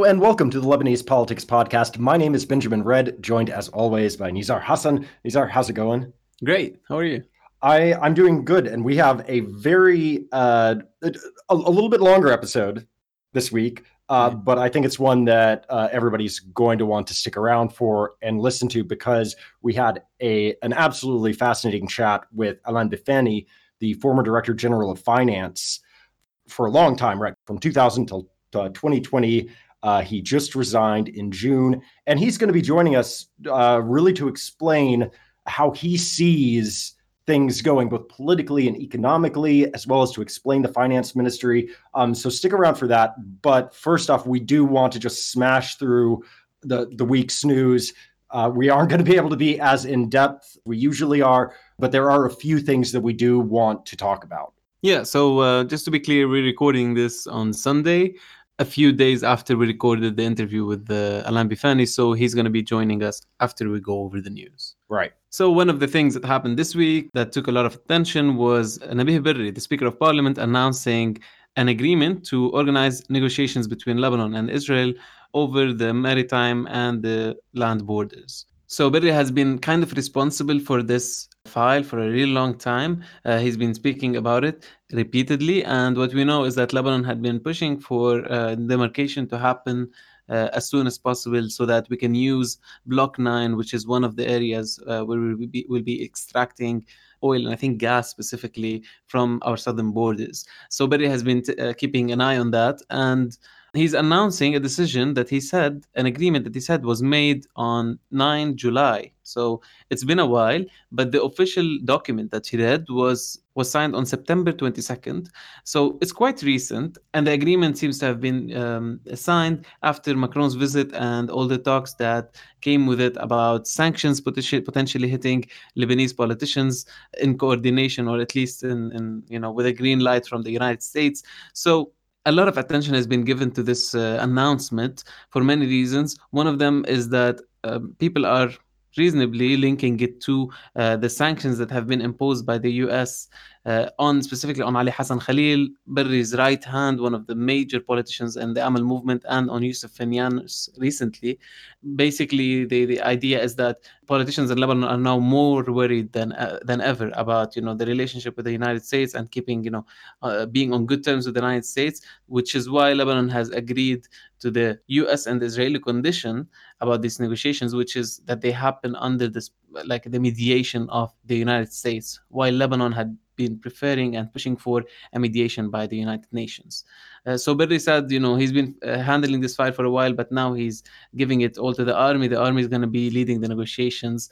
Hello and welcome to the Lebanese Politics Podcast. My name is Benjamin Redd, joined as always by Nizar Hassan. Nizar, how's it going? Great. How are you? I I'm doing good, and we have a very uh, a, a little bit longer episode this week, uh, but I think it's one that uh, everybody's going to want to stick around for and listen to because we had a an absolutely fascinating chat with Alain Bifani, the former Director General of Finance, for a long time, right from 2000 till 2020 uh, he just resigned in June, and he's going to be joining us uh, really to explain how he sees things going both politically and economically, as well as to explain the finance ministry. Um, so stick around for that. But first off, we do want to just smash through the the week's news. Uh, we aren't going to be able to be as in depth we usually are, but there are a few things that we do want to talk about. Yeah, so uh, just to be clear, we're recording this on Sunday a few days after we recorded the interview with uh, Alain Bifani. So he's going to be joining us after we go over the news. Right. So one of the things that happened this week that took a lot of attention was Nabih Berri, the Speaker of Parliament, announcing an agreement to organize negotiations between Lebanon and Israel over the maritime and the land borders. So Berri has been kind of responsible for this file for a really long time. Uh, he's been speaking about it repeatedly. And what we know is that Lebanon had been pushing for uh, demarcation to happen uh, as soon as possible so that we can use Block 9, which is one of the areas uh, where we will be, will be extracting oil and I think gas specifically from our southern borders. So Berri has been t- uh, keeping an eye on that. And he's announcing a decision that he said an agreement that he said was made on 9 july. So it's been a while but the official document that he read was was signed on september 22nd so it's quite recent and the agreement seems to have been um, signed after macron's visit and all the talks that came with it about sanctions potentially hitting lebanese politicians in coordination or at least in, in you know with a green light from the united states. So a lot of attention has been given to this uh, announcement for many reasons. One of them is that um, people are reasonably linking it to uh, the sanctions that have been imposed by the US uh, on specifically on Ali Hassan Khalil, Berri's right hand, one of the major politicians in the Amal movement, and on Yusuf Fenianos recently. Basically, the, the idea is that politicians in Lebanon are now more worried than uh, than ever about you know the relationship with the United States and keeping you know uh, being on good terms with the United States, which is why Lebanon has agreed to the U.S. and Israeli condition about these negotiations, which is that they happen under this like the mediation of the United States, while Lebanon had been preferring and pushing for a mediation by the United Nations. Uh, so Berri said, you know, he's been uh, handling this fight for a while, but now he's giving it all to the army. The army is going to be leading the negotiations,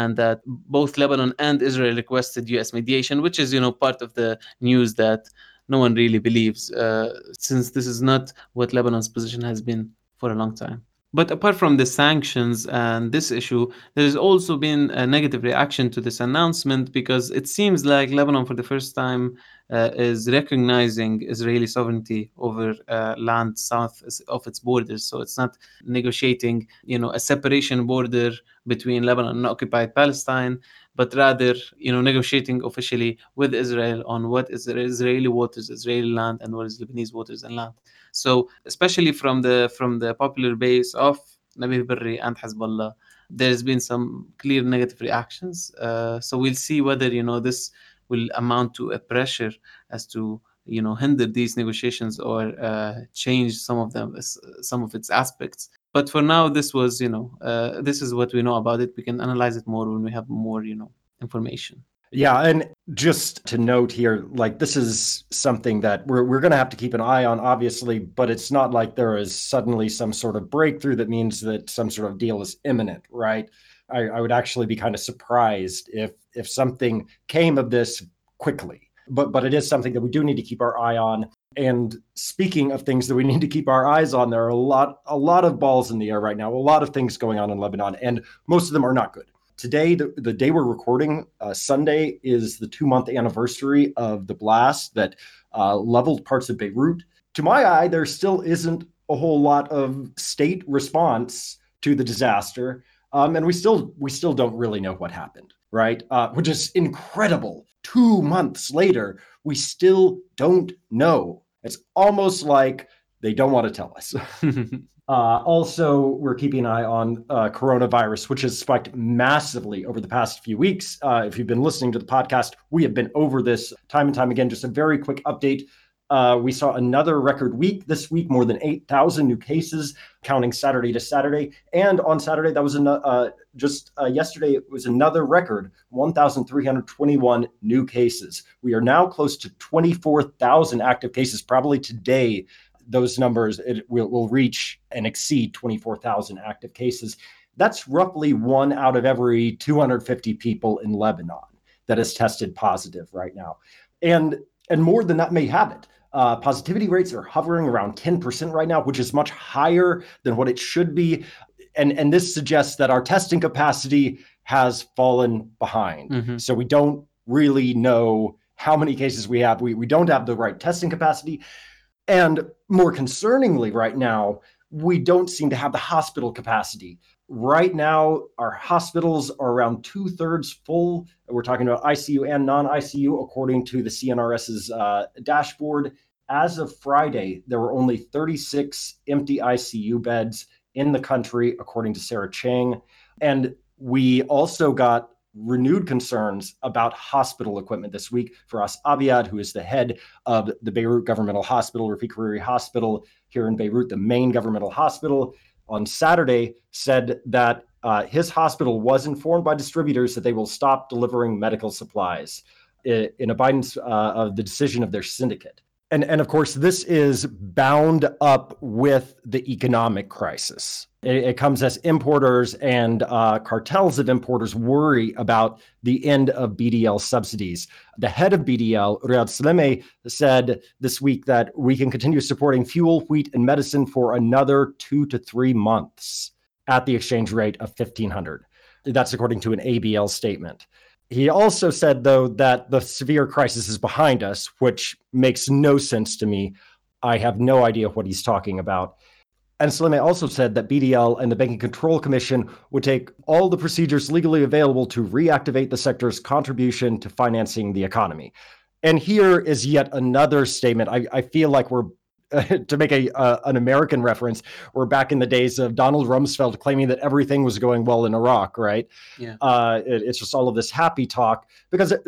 and that both Lebanon and Israel requested U.S. mediation, which is, you know, part of the news that no one really believes, uh, since this is not what Lebanon's position has been for a long time. But apart from the sanctions and this issue, there has also been a negative reaction to this announcement because it seems like Lebanon, for the first time, uh, is recognizing Israeli sovereignty over uh, land south of its borders. So it's not negotiating, you know, a separation border between Lebanon and occupied Palestine, but rather, you know, negotiating officially with Israel on what is Israeli waters, Israeli land, and what is Lebanese waters and land. So especially from the from the popular base of Nabih Berri and Hezbollah, there's been some clear negative reactions. Uh, so we'll see whether you know this will amount to a pressure as to you know hinder these negotiations or uh, change some of them some of its aspects. But for now this was you know uh, this is what we know about it. We can analyze it more when we have more you know information yeah, and just to note here, like this is something that we're we're going to have to keep an eye on, obviously, but it's not like there is suddenly some sort of breakthrough that means that some sort of deal is imminent, right? I, I would actually be kind of surprised if if something came of this quickly, but but it is something that we do need to keep our eye on. And speaking of things that we need to keep our eyes on, there are a lot a lot of balls in the air right now, a lot of things going on in Lebanon, and most of them are not good today, the, the day we're recording, uh, Sunday, is the two month anniversary of the blast that uh, leveled parts of Beirut. To my eye, there still isn't a whole lot of state response to the disaster, um, and we still we still don't really know what happened, right? Uh, which is incredible. Two months later, we still don't know. It's almost like they don't want to tell us. Uh, also, we're keeping an eye on uh, coronavirus, which has spiked massively over the past few weeks. Uh, if you've been listening to the podcast, we have been over this time and time again. Just a very quick update. Uh, we saw another record week this week, more than 8,000 new cases, counting Saturday to Saturday. And on Saturday, that was an, uh, just uh, yesterday, it was another record 1,321 new cases. We are now close to 24,000 active cases, probably today those numbers it will, will reach and exceed 24,000 active cases. That's roughly one out of every 250 people in Lebanon that is tested positive right now. And and more than that may have it. Uh, positivity rates are hovering around 10% right now, which is much higher than what it should be. And, and this suggests that our testing capacity has fallen behind. Mm-hmm. So we don't really know how many cases we have. We, we don't have the right testing capacity. And more concerningly, right now, we don't seem to have the hospital capacity. Right now, our hospitals are around two thirds full. We're talking about ICU and non ICU, according to the CNRS's uh, dashboard. As of Friday, there were only 36 empty ICU beds in the country, according to Sarah Chang. And we also got renewed concerns about hospital equipment this week. Firas Abiad, who is the head of the Beirut Governmental Hospital, Rafik Hariri Hospital here in Beirut, the main governmental hospital, on Saturday said that uh, his hospital was informed by distributors that they will stop delivering medical supplies in abidance uh, of the decision of their syndicate and and of course this is bound up with the economic crisis. It, it comes as importers and uh, cartels of importers worry about the end of bdl subsidies. The head of bdl Riyad Salameh said this week that we can continue supporting fuel wheat and medicine for another two to three months at the exchange rate of 1500 that's according to an abl statement he also said, though, that the severe crisis is behind us, which makes no sense to me. I have no idea what he's talking about. And Salameh also said that BDL and the Banking Control Commission would take all the procedures legally available to reactivate the sector's contribution to financing the economy. And here is yet another statement. I, I feel like we're to make a uh, an American reference, we're back in the days of Donald Rumsfeld claiming that everything was going well in Iraq, right? Yeah. Uh, it, it's just all of this happy talk because uh,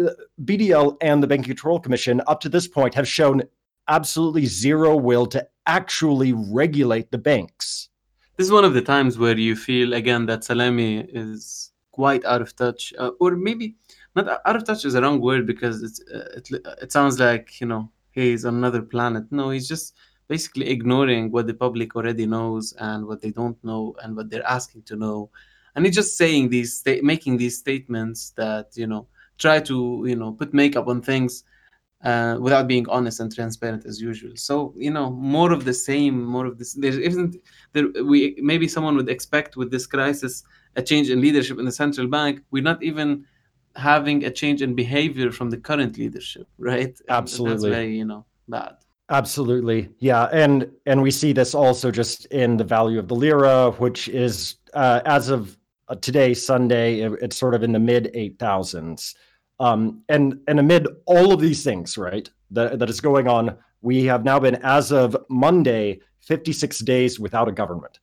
BDL and the Banking Control Commission up to this point have shown absolutely zero will to actually regulate the banks. This is one of the times where you feel again that Salameh is quite out of touch, uh, or maybe not out of touch is a wrong word because it's uh, it, it sounds like you know he's on another planet. No, he's just basically ignoring what the public already knows and what they don't know and what they're asking to know. And it's just saying these making these statements that you know try to you know put makeup on things uh, without being honest and transparent as usual. So you know more of the same more of this there isn't there we maybe someone would expect with this crisis a change in leadership in the central bank. We're not even having a change in behavior from the current leadership right? Absolutely that's very you know bad Absolutely. Yeah. And and we see this also just in the value of the lira, which is uh, as of uh, today, Sunday, it, it's sort of in the mid 8,000s. Um, and and amid all of these things, right, that, that is going on, we have now been, as of Monday, 56 days without a government.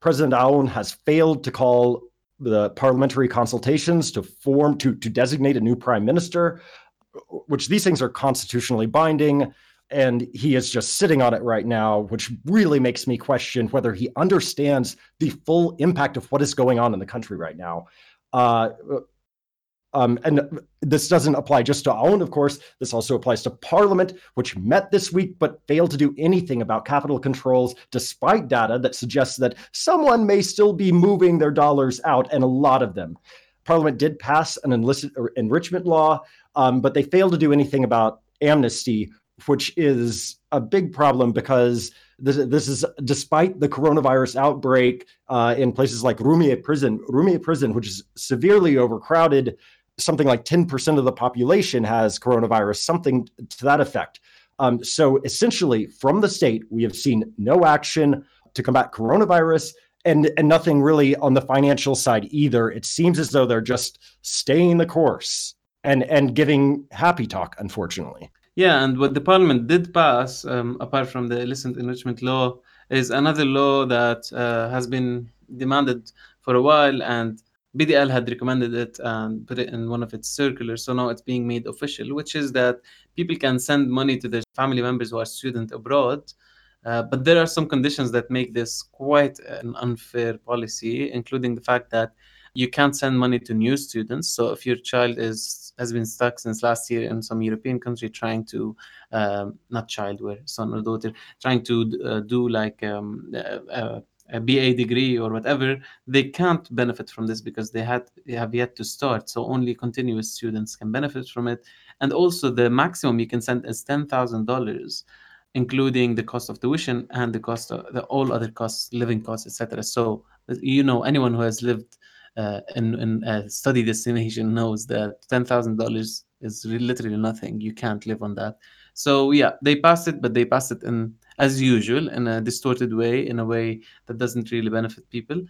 President Aoun has failed to call the parliamentary consultations to form to to designate a new prime minister, which these things are constitutionally binding and he is just sitting on it right now, which really makes me question whether he understands the full impact of what is going on in the country right now. Uh, um, and this doesn't apply just to Aoun, of course. This also applies to Parliament, which met this week but failed to do anything about capital controls, despite data that suggests that someone may still be moving their dollars out, and a lot of them. Parliament did pass an illicit enrichment law, um, but they failed to do anything about amnesty, which is a big problem because this, this is despite the coronavirus outbreak uh, in places like Rumiyeh prison, Rumiyeh prison, which is severely overcrowded. Something like 10% of the population has coronavirus, something to that effect. Um, so essentially, from the state, we have seen no action to combat coronavirus and, and nothing really on the financial side either. It seems as though they're just staying the course and, and giving happy talk, unfortunately. Yeah, and what the parliament did pass, um, apart from the illicit enrichment law, is another law that uh, has been demanded for a while, and BDL had recommended it and put it in one of its circulars. So now it's being made official, which is that people can send money to their family members who are student abroad. Uh, but there are some conditions that make this quite an unfair policy, including the fact that you can't send money to new students. So if your child is has been stuck since last year in some European country trying to um, not child, where son or daughter trying to uh, do like um, uh, a BA degree or whatever, they can't benefit from this because they had they have yet to start. So only continuous students can benefit from it. And also the maximum you can send is ten thousand dollars, including the cost of tuition and the cost of the all other costs, living costs, etc. So you know anyone who has lived uh, in, in a study destination knows that ten thousand dollars is literally nothing. You can't live on that. So yeah, they passed it, but they passed it in as usual in a distorted way, in a way that doesn't really benefit people.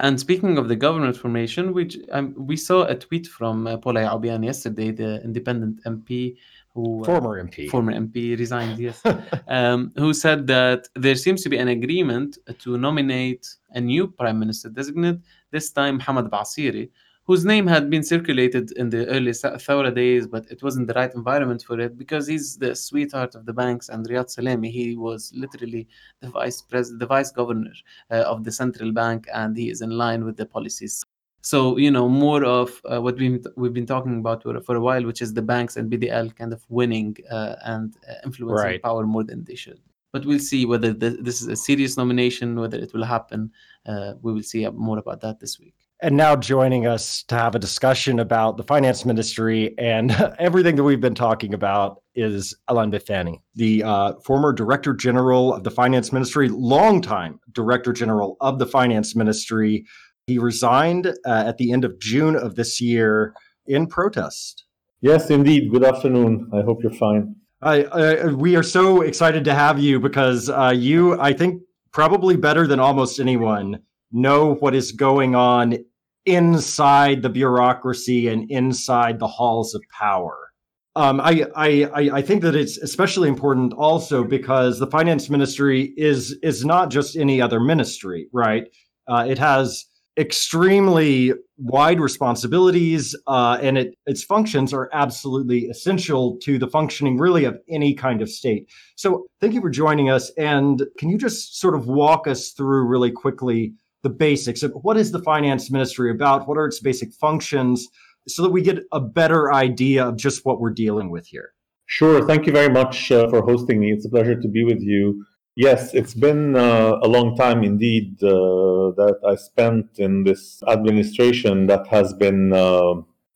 And speaking of the government formation, which um, we saw a tweet from uh, Paula Yacoubian yesterday, the independent MP who uh, former MP former MP resigned, yes, um, who said that there seems to be an agreement to nominate a new prime minister designate, this time Hamad Basiri, whose name had been circulated in the early Thawra days, but it wasn't the right environment for it because he's the sweetheart of the banks. And Riyad Salameh, he was literally the vice president, the vice governor uh, of the central bank, and he is in line with the policies. So you know more of uh, what we've we've been talking about for, for, a while, which is the banks and BDL kind of winning uh, and uh, influencing right. power more than they should. But we'll see whether this is a serious nomination, whether it will happen. Uh, we will see more about that this week. And now joining us to have a discussion about the finance ministry and everything that we've been talking about is Alain Bifani, the uh, former director general of the finance ministry, longtime director general of the finance ministry. He resigned uh, at the end of June of this year in protest. Yes, indeed. Good afternoon. I hope you're fine. Uh, we are so excited to have you because uh, you, I think, probably better than almost anyone, know what is going on inside the bureaucracy and inside the halls of power. Um, I, I, I think that it's especially important also because the finance ministry is is not just any other ministry, right? Uh, it has extremely wide responsibilities, uh, and it, its functions are absolutely essential to the functioning, really, of any kind of state. So, thank you for joining us. And can you just sort of walk us through really quickly the basics of what is the finance ministry about? What are its basic functions? So that we get a better idea of just what we're dealing with here. Sure. Thank you very much uh, for hosting me. It's a pleasure to be with you. Yes, it's been uh, a long time indeed uh, that I spent in this administration that has been uh,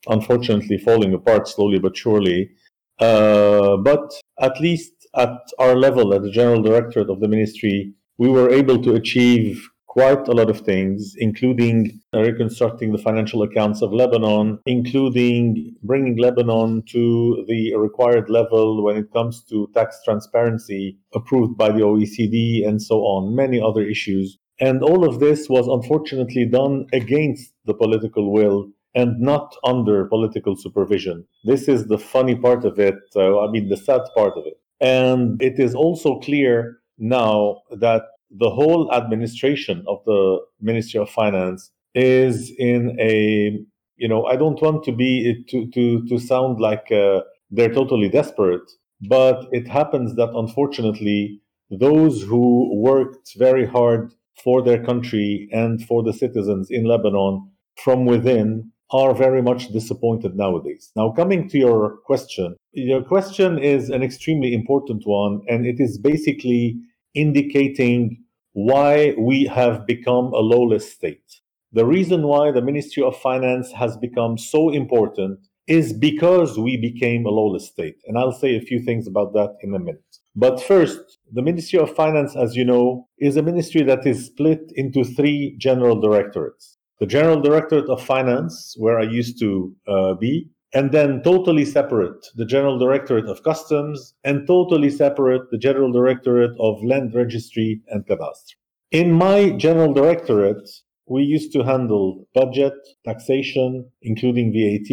unfortunately falling apart slowly but surely. Uh, but at least at our level, at the general directorate of the ministry, we were able to achieve quite a lot of things, including reconstructing the financial accounts of Lebanon, including bringing Lebanon to the required level when it comes to tax transparency approved by the OECD, and so on, many other issues. And all of this was unfortunately done against the political will and not under political supervision. This is the funny part of it, uh, I mean, the sad part of it. And it is also clear now that the whole administration of the Ministry of Finance is in a you know I don't want to be to to to sound like uh, they're totally desperate, but it happens that unfortunately those who worked very hard for their country and for the citizens in Lebanon from within are very much disappointed nowadays. Now, coming to your question, your question is an extremely important one, and it is basically indicating why we have become a lawless state. The reason why the Ministry of Finance has become so important is because we became a lawless state. And I'll say a few things about that in a minute. But first, the Ministry of Finance, as you know, is a ministry that is split into three general directorates. The General Directorate of Finance, where I used to uh, be, and then totally separate the General Directorate of Customs and totally separate the General Directorate of Land Registry and Cadastre. In my General Directorate, we used to handle budget, taxation, including VAT,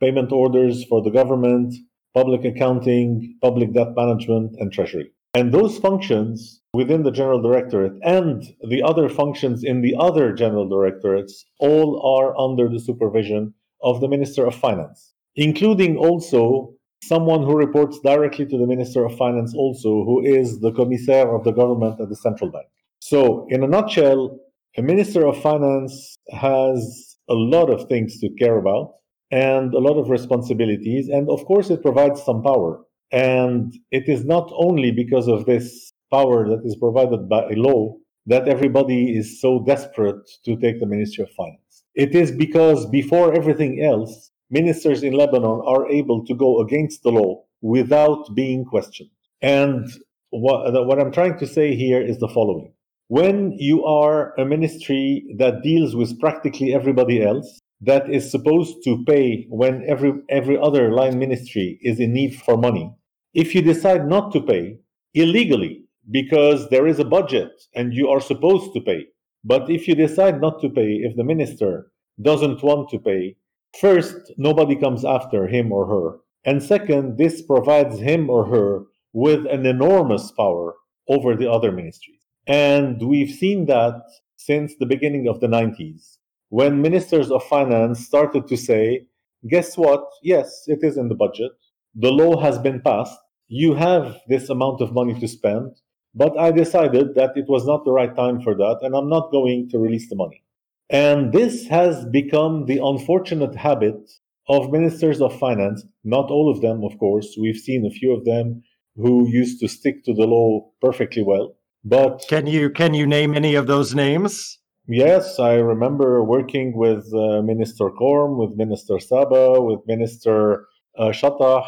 payment orders for the government, public accounting, public debt management, and treasury. And those functions within the general directorate and the other functions in the other general directorates all are under the supervision of the Minister of Finance, including also someone who reports directly to the Minister of Finance, also, who is the commissaire of the government at the central bank. So, in a nutshell, a Minister of Finance has a lot of things to care about and a lot of responsibilities. And of course, it provides some power. And it is not only because of this power that is provided by a law that everybody is so desperate to take the Ministry of Finance. It is because before everything else, ministers in Lebanon are able to go against the law without being questioned. And what, what I'm trying to say here is the following. When you are a ministry that deals with practically everybody else, that is supposed to pay when every, every other line ministry is in need for money, if you decide not to pay illegally because there is a budget and you are supposed to pay, but if you decide not to pay, if the minister doesn't want to pay, first, nobody comes after him or her. And second, this provides him or her with an enormous power over the other ministries. And we've seen that since the beginning of the 90s, when ministers of finance started to say, guess what? Yes, it is in the budget the law has been passed. You have this amount of money to spend, but I decided that it was not the right time for that, and I'm not going to release the money. And this has become the unfortunate habit of ministers of finance, not all of them, of course. We've seen a few of them who used to stick to the law perfectly well. But can you can you name any of those names? Yes, I remember working with uh, Minister Corm, with Minister Saba, with Minister uh, Chatah,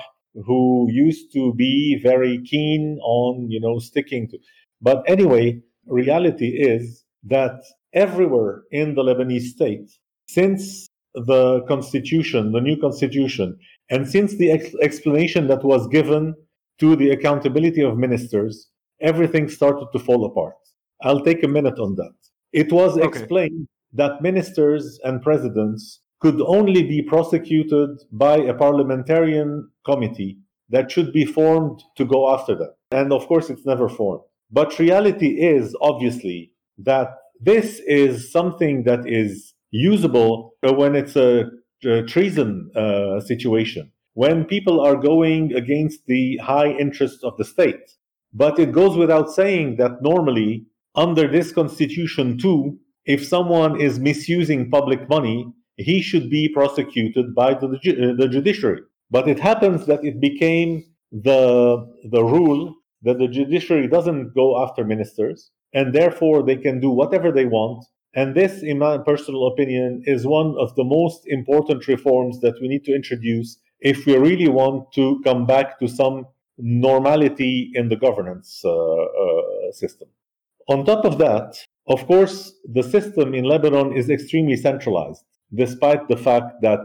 who used to be very keen on you know sticking to. But anyway reality is that everywhere in the lebanese state since the constitution the new constitution and since the ex- explanation that was given to the accountability of ministers everything started to fall apart. I'll take a minute on that. It was okay. explained that ministers and presidents could only be prosecuted by a parliamentarian committee that should be formed to go after them. And of course, it's never formed. But reality is obviously that this is something that is usable when it's a, a treason uh, situation, when people are going against the high interests of the state. But it goes without saying that normally, under this constitution, too, if someone is misusing public money, he should be prosecuted by the, uh, the judiciary. But it happens that it became the, the rule that the judiciary doesn't go after ministers, and therefore they can do whatever they want. And this, in my personal opinion, is one of the most important reforms that we need to introduce if we really want to come back to some normality in the governance uh, uh, system. On top of that, of course, the system in Lebanon is extremely centralized despite the fact that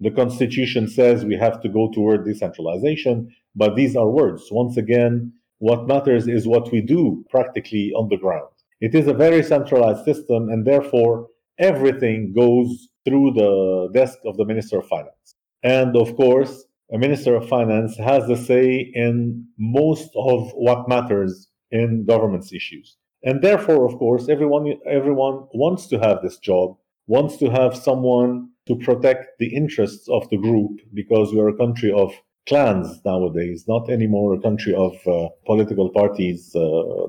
the constitution says we have to go toward decentralization, but these are words. Once again, what matters is what we do practically on the ground. It is a very centralized system, and therefore everything goes through the desk of the Minister of Finance. And of course, a Minister of Finance has a say in most of what matters in government's issues. And therefore, of course, everyone everyone wants to have this job wants to have someone to protect the interests of the group because we're a country of clans nowadays, not anymore a country of uh, political parties uh,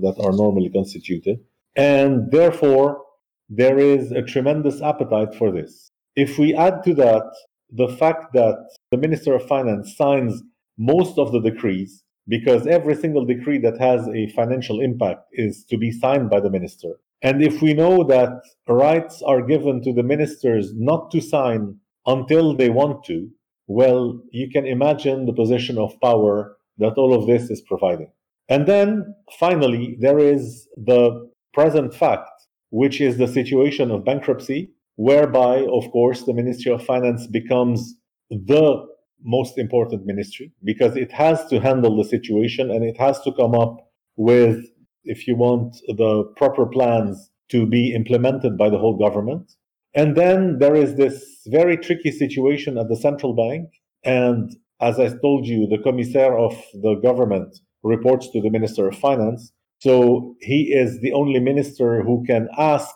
that are normally constituted. And therefore, there is a tremendous appetite for this. If we add to that the fact that the Minister of Finance signs most of the decrees, because every single decree that has a financial impact is to be signed by the minister, and if we know that rights are given to the ministers not to sign until they want to, well, you can imagine the position of power that all of this is providing. And then finally, there is the present fact, which is the situation of bankruptcy, whereby, of course, the Ministry of Finance becomes the most important ministry because it has to handle the situation and it has to come up with if you want the proper plans to be implemented by the whole government. And then there is this very tricky situation at the central bank. And as I told you, the commissaire of the government reports to the Minister of Finance. So he is the only minister who can ask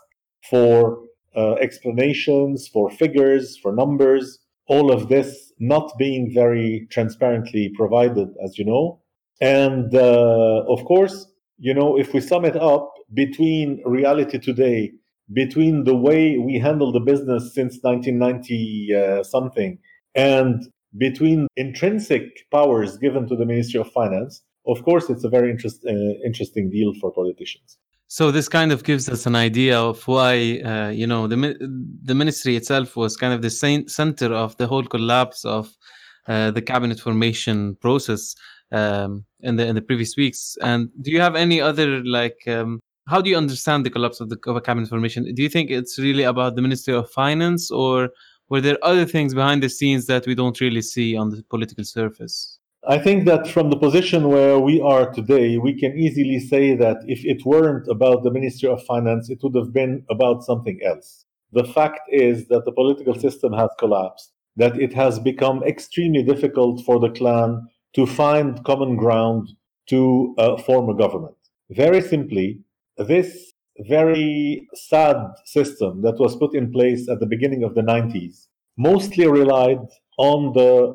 for uh, explanations, for figures, for numbers, all of this not being very transparently provided, as you know. And uh, of course, you know, if we sum it up between reality today, between the way we handle the business since 1990 uh, something, and between intrinsic powers given to the Ministry of Finance, of course, it's a very interest, uh, interesting deal for politicians. So this kind of gives us an idea of why uh, you know the the ministry itself was kind of the center of the whole collapse of uh, the cabinet formation process um, in the in the previous weeks. And do you have any other like um, how do you understand the collapse of the of a cabinet formation? Do you think it's really about the Ministry of Finance, or were there other things behind the scenes that we don't really see on the political surface? I think that from the position where we are today, we can easily say that if it weren't about the Ministry of Finance, it would have been about something else. The fact is that the political system has collapsed, that it has become extremely difficult for the clan to find common ground to uh, form a government. Very simply, this very sad system that was put in place at the beginning of the 90s mostly relied on the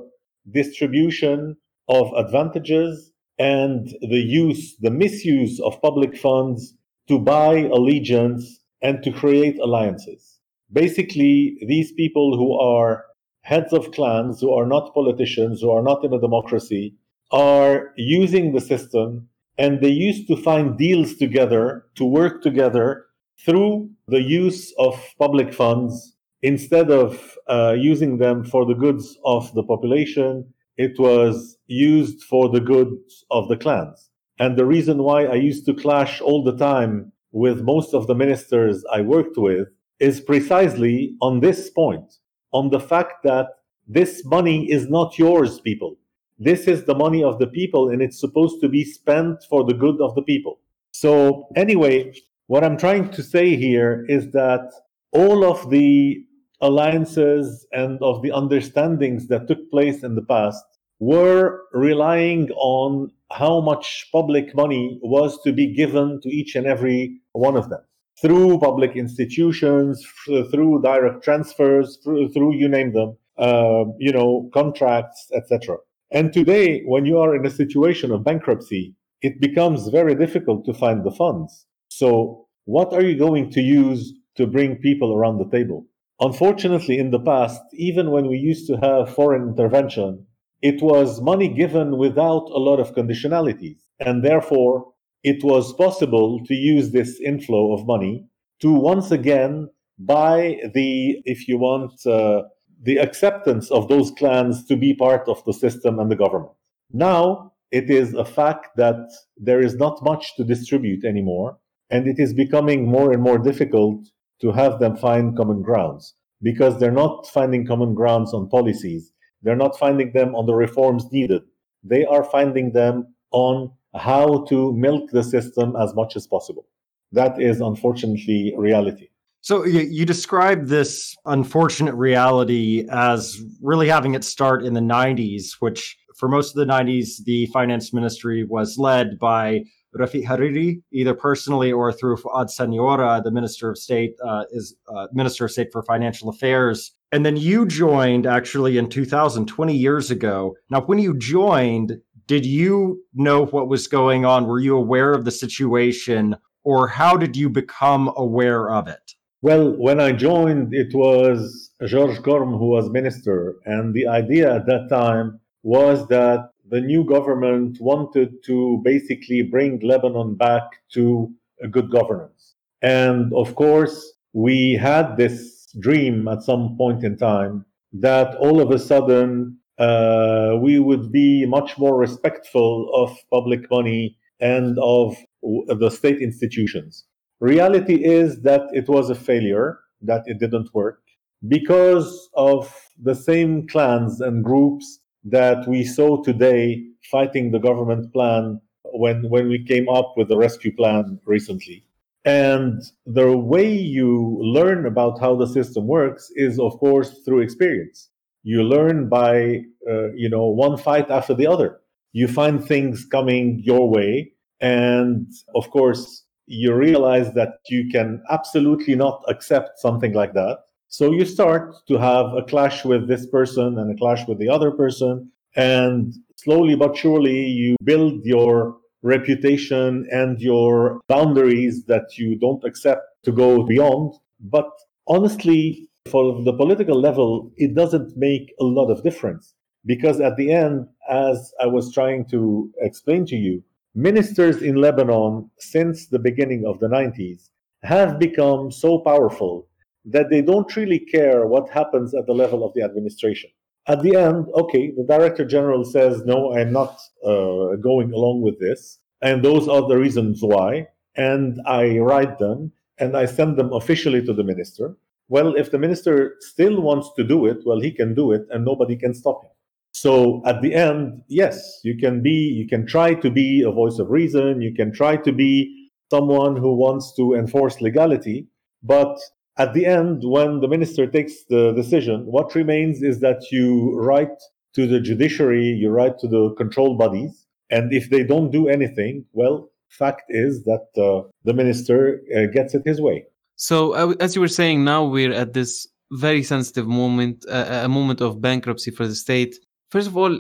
distribution of advantages and the use, the misuse of public funds to buy allegiance and to create alliances. Basically, these people who are heads of clans, who are not politicians, who are not in a democracy, are using the system and they used to find deals together to work together through the use of public funds instead of uh, using them for the goods of the population it was used for the goods of the clans. And the reason why I used to clash all the time with most of the ministers I worked with is precisely on this point on the fact that this money is not yours, people. This is the money of the people, and it's supposed to be spent for the good of the people. So, anyway, what I'm trying to say here is that all of the alliances and of the understandings that took place in the past were relying on how much public money was to be given to each and every one of them through public institutions, through direct transfers, through, through you name them, uh, you know, contracts, etc. And today, when you are in a situation of bankruptcy, it becomes very difficult to find the funds. So, what are you going to use to bring people around the table? Unfortunately, in the past, even when we used to have foreign intervention, it was money given without a lot of conditionalities. And therefore, it was possible to use this inflow of money to once again buy the, if you want, uh, the acceptance of those clans to be part of the system and the government. Now, it is a fact that there is not much to distribute anymore, and it is becoming more and more difficult to have them find common grounds because they're not finding common grounds on policies. They're not finding them on the reforms needed. They are finding them on how to milk the system as much as possible. That is unfortunately reality. So you, describe this unfortunate reality as really having its start in the 90s, which for most of the 90s, the finance ministry was led by Rafik Hariri, either personally or through Fuad Siniora, the Minister of State, uh, is uh, Minister of State for Financial Affairs. And then you joined actually in 2000, 20 years ago. Now, when you joined, did you know what was going on? Were you aware of the situation, or how did you become aware of it? Well, when I joined, it was George Corm who was minister. And the idea at that time was that the new government wanted to basically bring Lebanon back to a good governance. And of course, we had this dream at some point in time that all of a sudden uh, we would be much more respectful of public money and of the state institutions. Reality is that it was a failure, that it didn't work because of the same clans and groups that we saw today fighting the government plan when when we came up with the rescue plan recently. And the way you learn about how the system works is, of course, through experience. You learn by, uh, you know, one fight after the other. You find things coming your way. And of course, you realize that you can absolutely not accept something like that. So you start to have a clash with this person and a clash with the other person. And slowly but surely, you build your reputation and your boundaries that you don't accept to go beyond. But honestly, for the political level, it doesn't make a lot of difference. Because at the end, as I was trying to explain to you, ministers in Lebanon since the beginning of the 90s have become so powerful that they don't really care what happens at the level of the administration. At the end, okay, the director general says, no, I'm not uh, going along with this. And those are the reasons why. And I write them and I send them officially to the minister. Well, if the minister still wants to do it, well, he can do it and nobody can stop him. So at the end, yes, you can be, you can try to be a voice of reason, you can try to be someone who wants to enforce legality, but at the end, when the minister takes the decision, what remains is that you write to the judiciary, you write to the control bodies, and if they don't do anything, well, fact is that uh, the minister uh, gets it his way. So, uh, as you were saying, now we're at this very sensitive moment, uh, a moment of bankruptcy for the state. First of all,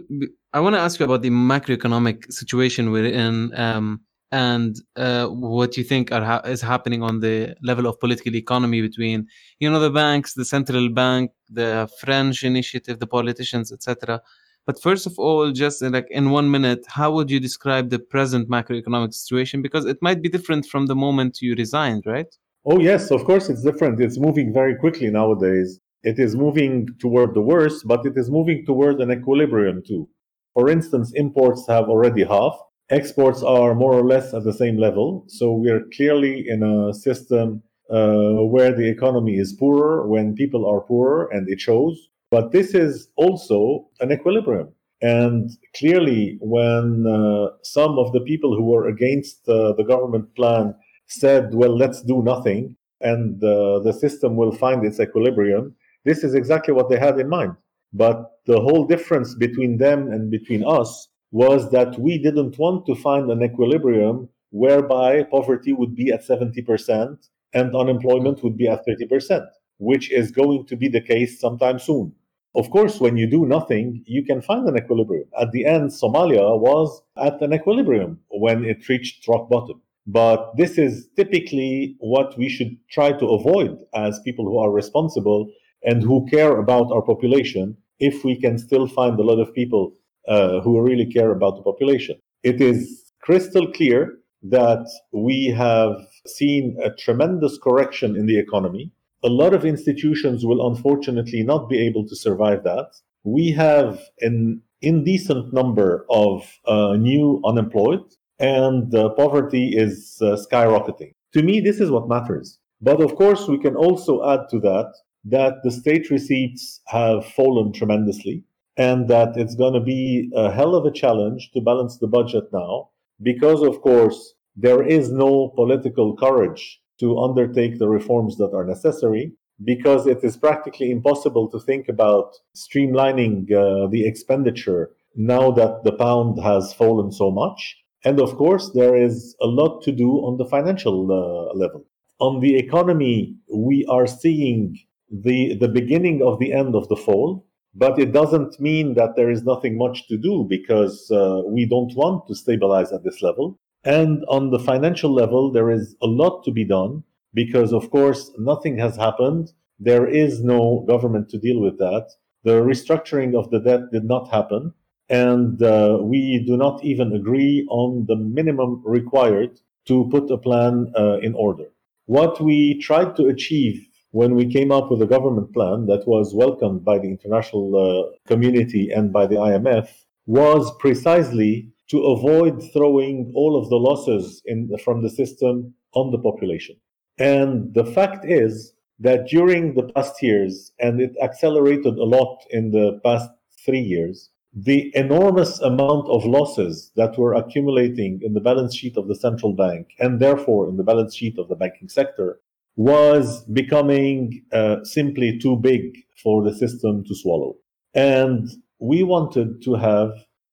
I want to ask you about the macroeconomic situation we're in. Um, and uh, what you think ha- is happening on the level of political economy between you know the banks the central bank the french initiative the politicians etc but first of all just like in one minute how would you describe the present macroeconomic situation because it might be different from the moment you resigned right oh yes of course it's different it's moving very quickly nowadays it is moving toward the worst but it is moving toward an equilibrium too for instance imports have already halved exports are more or less at the same level. So we are clearly in a system uh, where the economy is poorer when people are poorer, and it shows. But this is also an equilibrium. And clearly, when uh, some of the people who were against uh, the government plan said, well, let's do nothing, and uh, the system will find its equilibrium, this is exactly what they had in mind. But the whole difference between them and between us was that we didn't want to find an equilibrium whereby poverty would be at 70% and unemployment would be at 30%, which is going to be the case sometime soon. Of course, when you do nothing, you can find an equilibrium. At the end, Somalia was at an equilibrium when it reached rock bottom. But this is typically what we should try to avoid as people who are responsible and who care about our population if we can still find a lot of people uh, who really care about the population. It is crystal clear that we have seen a tremendous correction in the economy. A lot of institutions will unfortunately not be able to survive that. We have an indecent number of uh, new unemployed, and poverty is uh, skyrocketing. To me, this is what matters. But of course, we can also add to that that the state receipts have fallen tremendously and that it's going to be a hell of a challenge to balance the budget now because, of course, there is no political courage to undertake the reforms that are necessary because it is practically impossible to think about streamlining uh, the expenditure now that the pound has fallen so much. And of course, there is a lot to do on the financial uh, level. On the economy, we are seeing the, the beginning of the end of the fall but it doesn't mean that there is nothing much to do because uh, we don't want to stabilize at this level. And on the financial level, there is a lot to be done because, of course, nothing has happened. There is no government to deal with that. The restructuring of the debt did not happen. And uh, we do not even agree on the minimum required to put a plan uh, in order. What we tried to achieve when we came up with a government plan that was welcomed by the international uh, community and by the IMF was precisely to avoid throwing all of the losses in, from the system on the population. And the fact is that during the past years, and it accelerated a lot in the past three years, the enormous amount of losses that were accumulating in the balance sheet of the central bank and therefore in the balance sheet of the banking sector was becoming uh, simply too big for the system to swallow. And we wanted to have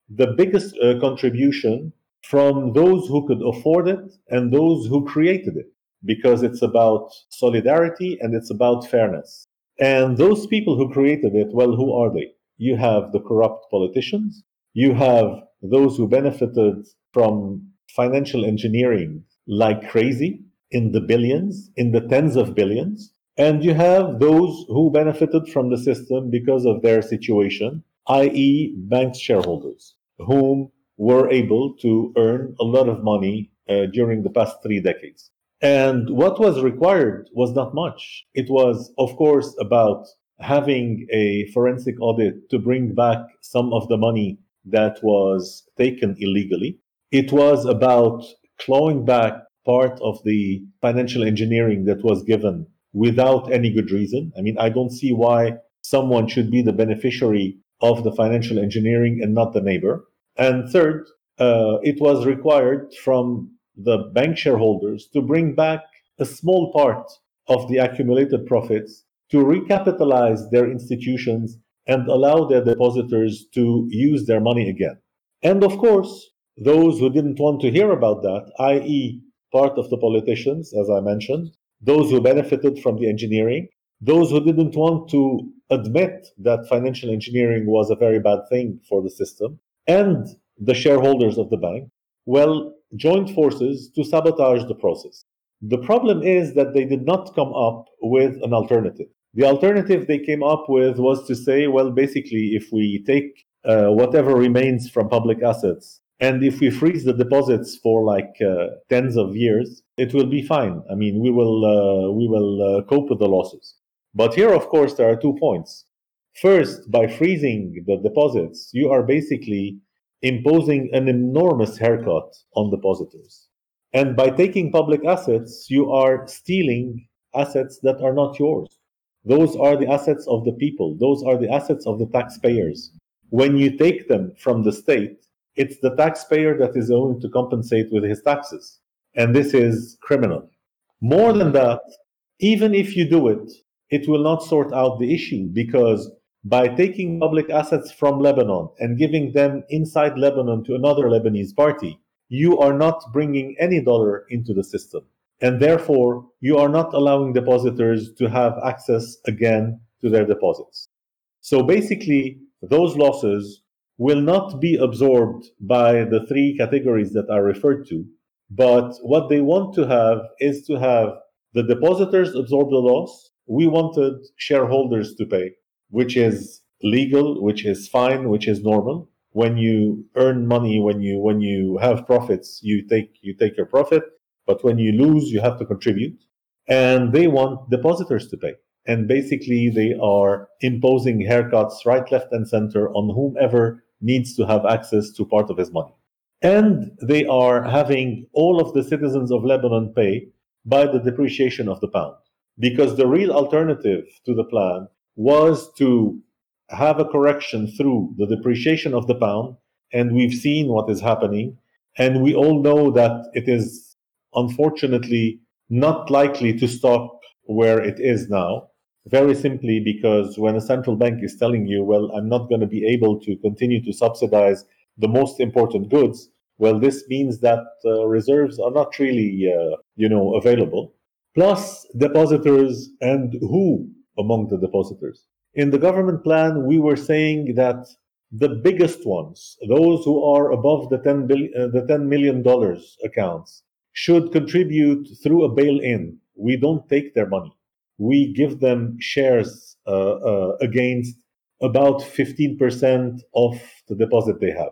the biggest uh, contribution from those who could afford it and those who created it, because it's about solidarity and it's about fairness. And those people who created it, well, who are they? You have the corrupt politicians, you have those who benefited from financial engineering like crazy in the billions, in the tens of billions. And you have those who benefited from the system because of their situation, i.e., bank shareholders, whom were able to earn a lot of money uh, during the past three decades. And what was required was not much. It was, of course, about having a forensic audit to bring back some of the money that was taken illegally. It was about clawing back part of the financial engineering that was given without any good reason. I mean, I don't see why someone should be the beneficiary of the financial engineering and not the neighbor. And third, uh, it was required from the bank shareholders to bring back a small part of the accumulated profits to recapitalize their institutions and allow their depositors to use their money again. And of course, those who didn't want to hear about that, i.e., part of the politicians, as I mentioned, those who benefited from the engineering, those who didn't want to admit that financial engineering was a very bad thing for the system, and the shareholders of the bank, well, joined forces to sabotage the process. The problem is that they did not come up with an alternative. The alternative they came up with was to say, well, basically, if we take uh, whatever remains from public assets and if we freeze the deposits for like uh, tens of years, it will be fine. I mean, we will uh, we will uh, cope with the losses. But here, of course, there are two points. First, by freezing the deposits, you are basically imposing an enormous haircut on depositors. And by taking public assets, you are stealing assets that are not yours. Those are the assets of the people. Those are the assets of the taxpayers. When you take them from the state, it's the taxpayer that is going to compensate with his taxes. And this is criminal. More than that, even if you do it, it will not sort out the issue because by taking public assets from Lebanon and giving them inside Lebanon to another Lebanese party, you are not bringing any dollar into the system. And therefore, you are not allowing depositors to have access again to their deposits. So basically, those losses will not be absorbed by the three categories that are referred to. But what they want to have is to have the depositors absorb the loss. We wanted shareholders to pay, which is legal, which is fine, which is normal. When you earn money, when you when you have profits, you take you take your profit. But when you lose, you have to contribute. And they want depositors to pay. And basically, they are imposing haircuts right, left, and center on whomever needs to have access to part of his money. And they are having all of the citizens of Lebanon pay by the depreciation of the pound. Because the real alternative to the plan was to have a correction through the depreciation of the pound. And we've seen what is happening. And we all know that it is unfortunately not likely to stop where it is now. Very simply because when a central bank is telling you, well, I'm not going to be able to continue to subsidize the most important goods, well, this means that uh, reserves are not really, uh, you know, available. Plus, depositors and who among the depositors. In the government plan, we were saying that the biggest ones, those who are above the 10, billion, uh, the $10 million accounts, should contribute through a bail in. We don't take their money. We give them shares uh, uh, against about 15% of the deposit they have.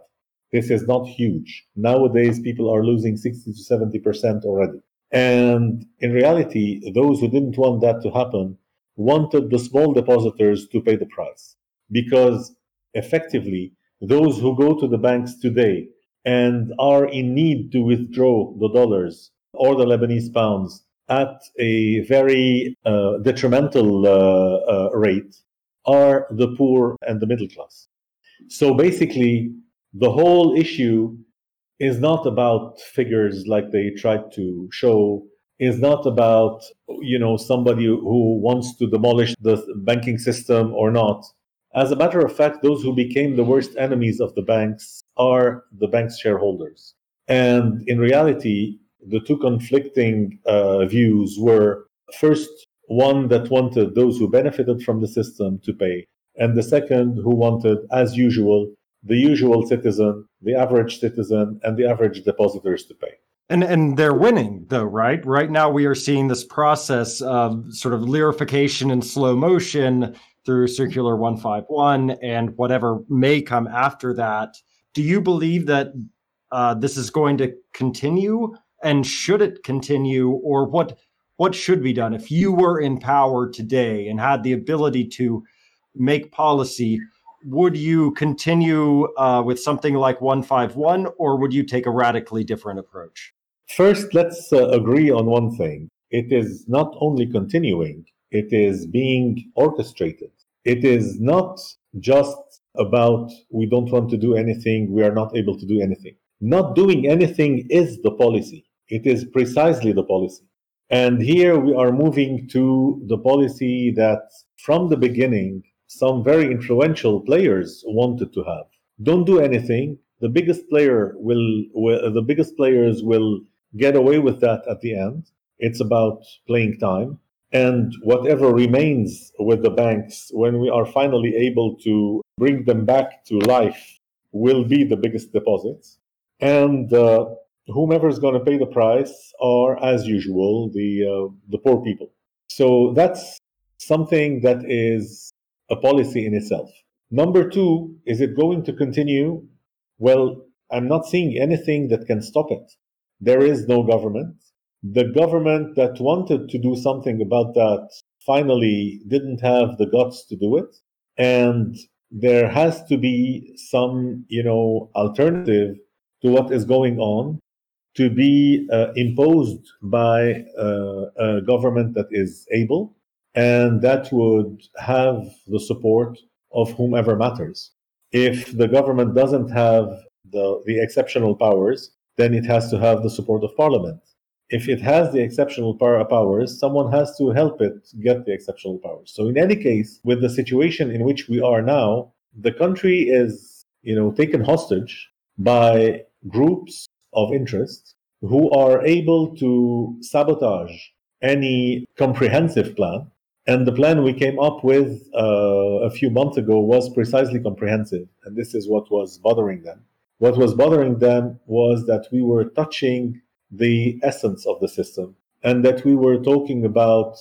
This is not huge. Nowadays, people are losing 60 to 70% already. And in reality, those who didn't want that to happen wanted the small depositors to pay the price because effectively, those who go to the banks today and are in need to withdraw the dollars or the Lebanese pounds at a very uh, detrimental uh, uh, rate are the poor and the middle class. So basically, the whole issue is not about figures like they tried to show is not about you know somebody who wants to demolish the banking system or not As a matter of fact, those who became the worst enemies of the banks are the bank's shareholders. And in reality, the two conflicting uh, views were first, one that wanted those who benefited from the system to pay, and the second, who wanted, as usual, the usual citizen, the average citizen, and the average depositors to pay. And and they're winning though, right? Right now we are seeing this process of sort of lirafication in slow motion through Circular 151 and whatever may come after that. Do you believe that uh, this is going to continue, and should it continue, or what what should be done if you were in power today and had the ability to make policy? Would you continue uh, with something like 151, or would you take a radically different approach? First, let's uh, agree on one thing. It is not only continuing, it is being orchestrated. It is not just about we don't want to do anything, we are not able to do anything. Not doing anything is the policy. It is precisely the policy. And here we are moving to the policy that from the beginning, some very influential players wanted to have. Don't do anything. The biggest player will, will the biggest players will get away with that at the end. It's about playing time. And whatever remains with the banks when we are finally able to bring them back to life will be the biggest deposits. And uh, whomever is going to pay the price are, as usual, the, uh, the poor people. So that's something that is a policy in itself. Number two, is it going to continue? Well, I'm not seeing anything that can stop it. There is no government. The government that wanted to do something about that finally didn't have the guts to do it. And there has to be some, you know, alternative to what is going on to be uh, imposed by uh, a government that is able and that would have the support of whomever matters. If the government doesn't have the, the exceptional powers, then it has to have the support of parliament. If it has the exceptional powers, someone has to help it get the exceptional powers. So in any case, with the situation in which we are now, the country is, you know, taken hostage by groups of interest who are able to sabotage any comprehensive plan. And the plan we came up with uh, a few months ago was precisely comprehensive. And this is what was bothering them. What was bothering them was that we were touching the essence of the system and that we were talking about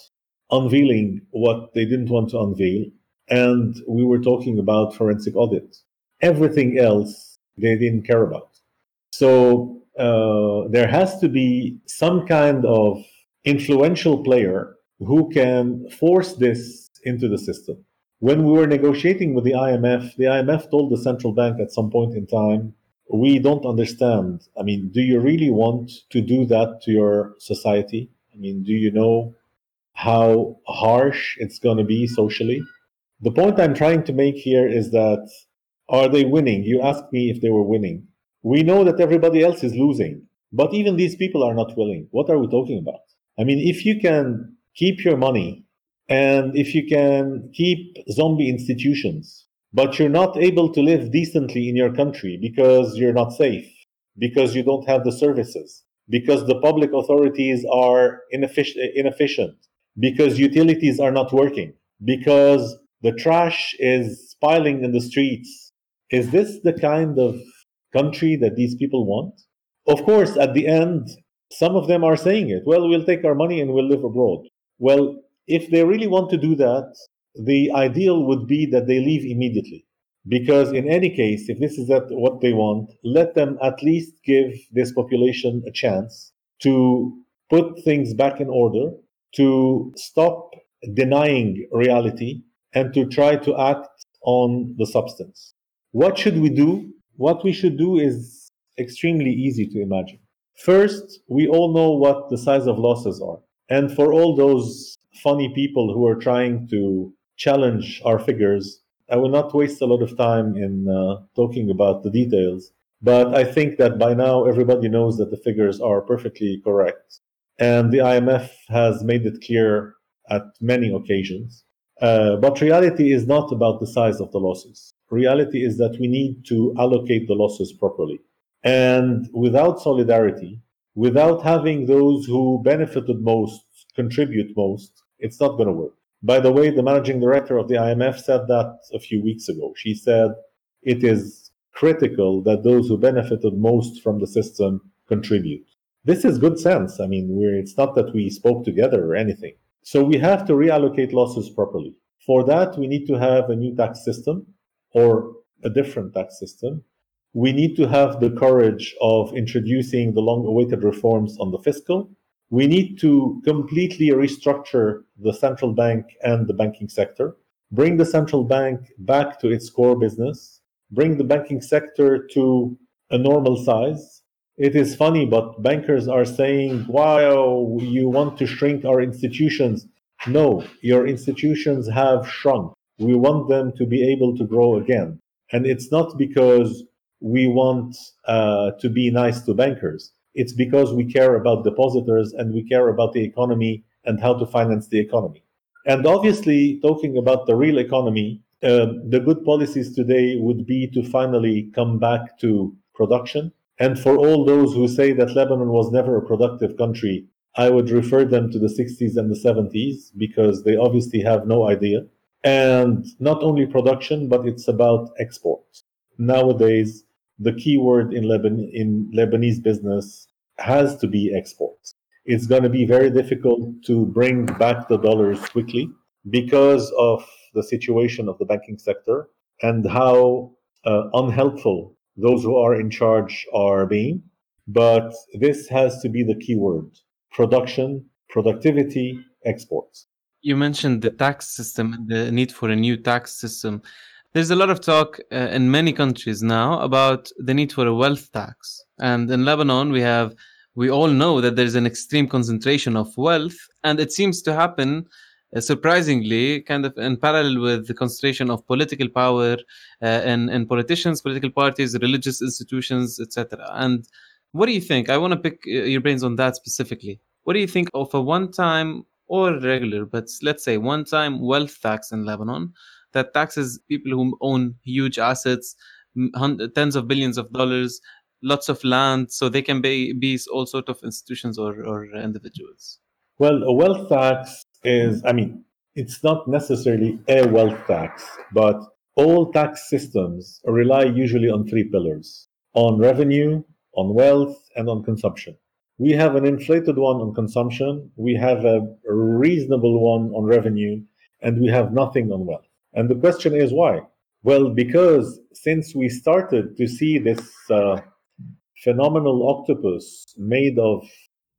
unveiling what they didn't want to unveil. And we were talking about forensic audit. Everything else they didn't care about. So uh, there has to be some kind of influential player who can force this into the system. When we were negotiating with the IMF, the IMF told the central bank at some point in time we don't understand. I mean, do you really want to do that to your society? I mean, do you know how harsh it's going to be socially? The point I'm trying to make here is that are they winning? You asked me if they were winning. We know that everybody else is losing, but even these people are not willing. What are we talking about? I mean, if you can keep your money and if you can keep zombie institutions but you're not able to live decently in your country because you're not safe, because you don't have the services, because the public authorities are ineffic- inefficient, because utilities are not working, because the trash is piling in the streets. Is this the kind of country that these people want? Of course, at the end, some of them are saying it. Well, we'll take our money and we'll live abroad. Well, if they really want to do that, the ideal would be that they leave immediately. Because in any case, if this is what they want, let them at least give this population a chance to put things back in order, to stop denying reality, and to try to act on the substance. What should we do? What we should do is extremely easy to imagine. First, we all know what the size of losses are. And for all those funny people who are trying to challenge our figures. I will not waste a lot of time in uh, talking about the details, but I think that by now everybody knows that the figures are perfectly correct. And the IMF has made it clear at many occasions. Uh, but reality is not about the size of the losses. Reality is that we need to allocate the losses properly. And without solidarity, without having those who benefited most contribute most, it's not going to work. By the way, the managing director of the IMF said that a few weeks ago. She said it is critical that those who benefited most from the system contribute. This is good sense. I mean, it's not that we spoke together or anything. So we have to reallocate losses properly. For that, we need to have a new tax system or a different tax system. We need to have the courage of introducing the long awaited reforms on the fiscal. We need to completely restructure the central bank and the banking sector, bring the central bank back to its core business, bring the banking sector to a normal size, it is funny, but bankers are saying, wow, you want to shrink our institutions. No, your institutions have shrunk. We want them to be able to grow again. And it's not because we want uh, to be nice to bankers. It's because we care about depositors and we care about the economy and how to finance the economy. And obviously, talking about the real economy, uh, the good policies today would be to finally come back to production and for all those who say that Lebanon was never a productive country, I would refer them to the 60s and the 70s because they obviously have no idea. And not only production, but it's about exports. Nowadays, the key word in, in Lebanese business has to be exports. It's going to be very difficult to bring back the dollars quickly because of the situation of the banking sector and how uh, unhelpful those who are in charge are being. But this has to be the key word production, productivity, exports. You mentioned the tax system and the need for a new tax system. There's a lot of talk uh, in many countries now about the need for a wealth tax. And in Lebanon, we have, we all know that there's an extreme concentration of wealth, and it seems to happen uh, surprisingly, kind of in parallel with the concentration of political power uh, in, in politicians, political parties, religious institutions, etc. And what do you think? I want to pick uh, your brains on that specifically. What do you think of a one time or regular, but let's say one time wealth tax in Lebanon that taxes people who own huge assets, tens of billions of dollars, lots of land, so they can be, be all sort of institutions or, or individuals? Well, a wealth tax is, I mean, it's not necessarily a wealth tax, but all tax systems rely usually on three pillars on revenue, on wealth, and on consumption. We have an inflated one on consumption, we have a reasonable one on revenue, and we have nothing on wealth. And the question is why? Well, because since we started to see this uh, phenomenal octopus made of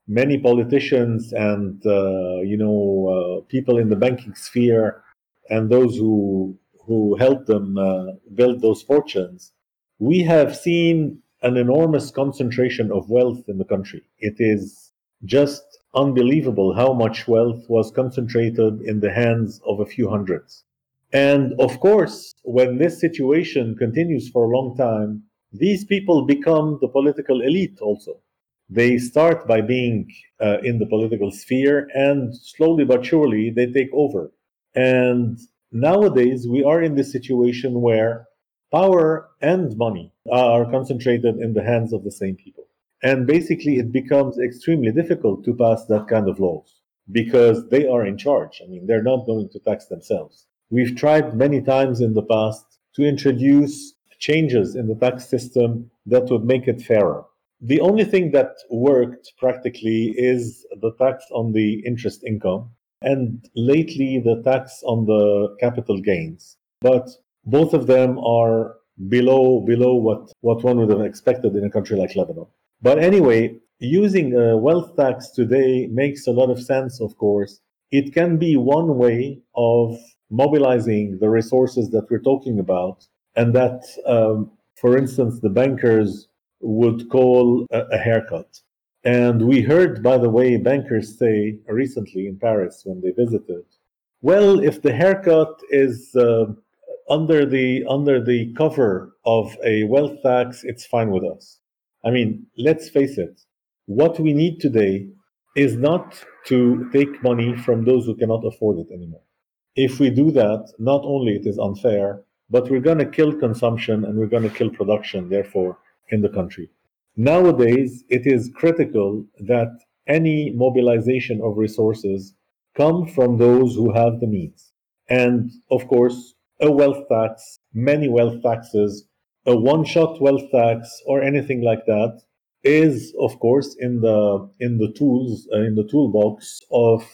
many politicians and uh, you know uh, people in the banking sphere and those who who helped them uh, build those fortunes, we have seen an enormous concentration of wealth in the country. It is just unbelievable how much wealth was concentrated in the hands of a few hundreds. And of course, when this situation continues for a long time, these people become the political elite also they start by being uh, in the political sphere and slowly but surely they take over. And nowadays we are in this situation where power and money are concentrated in the hands of the same people. And basically it becomes extremely difficult to pass that kind of laws because they are in charge. I mean, they're not going to tax themselves. We've tried many times in the past to introduce changes in the tax system that would make it fairer the only thing that worked practically is the tax on the interest income and lately the tax on the capital gains. But both of them are below below what, what one would have expected in a country like Lebanon. But anyway, using a wealth tax today makes a lot of sense, of course. It can be one way of mobilizing the resources that we're talking about, and that, um, for instance, the bankers would call a, a haircut. And we heard, by the way, bankers say recently in Paris when they visited, well, if the haircut is uh, under the under the cover of a wealth tax, it's fine with us. I mean, let's face it. What we need today is not to take money from those who cannot afford it anymore. If we do that, not only it is unfair, but we're going to kill consumption and we're going to kill production, therefore, in the country. Nowadays, it is critical that any mobilization of resources come from those who have the means. And of course, a wealth tax, many wealth taxes, a one shot wealth tax, or anything like that is, of course, in the, in the tools, uh, in the toolbox of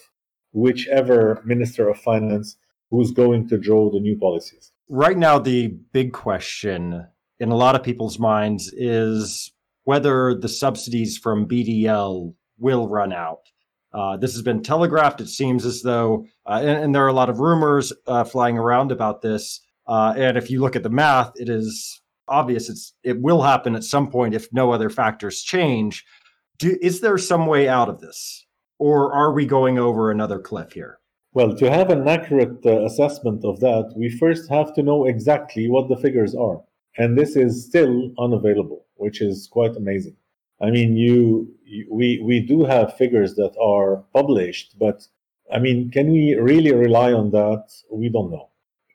whichever Minister of Finance who's going to draw the new policies. Right now, the big question in a lot of people's minds is whether the subsidies from BDL will run out. Uh, this has been telegraphed. It seems as though, uh, and, and, there are a lot of rumors uh, flying around about this. Uh, and if you look at the math, it is obvious it's it will happen at some point if no other factors change. Do, is there some way out of this, or are we going over another cliff here? Well, to have an accurate uh, assessment of that, we first have to know exactly what the figures are, and this is still unavailable, which is quite amazing. I mean, you, you, we we do have figures that are published, but I mean, can we really rely on that? We don't know.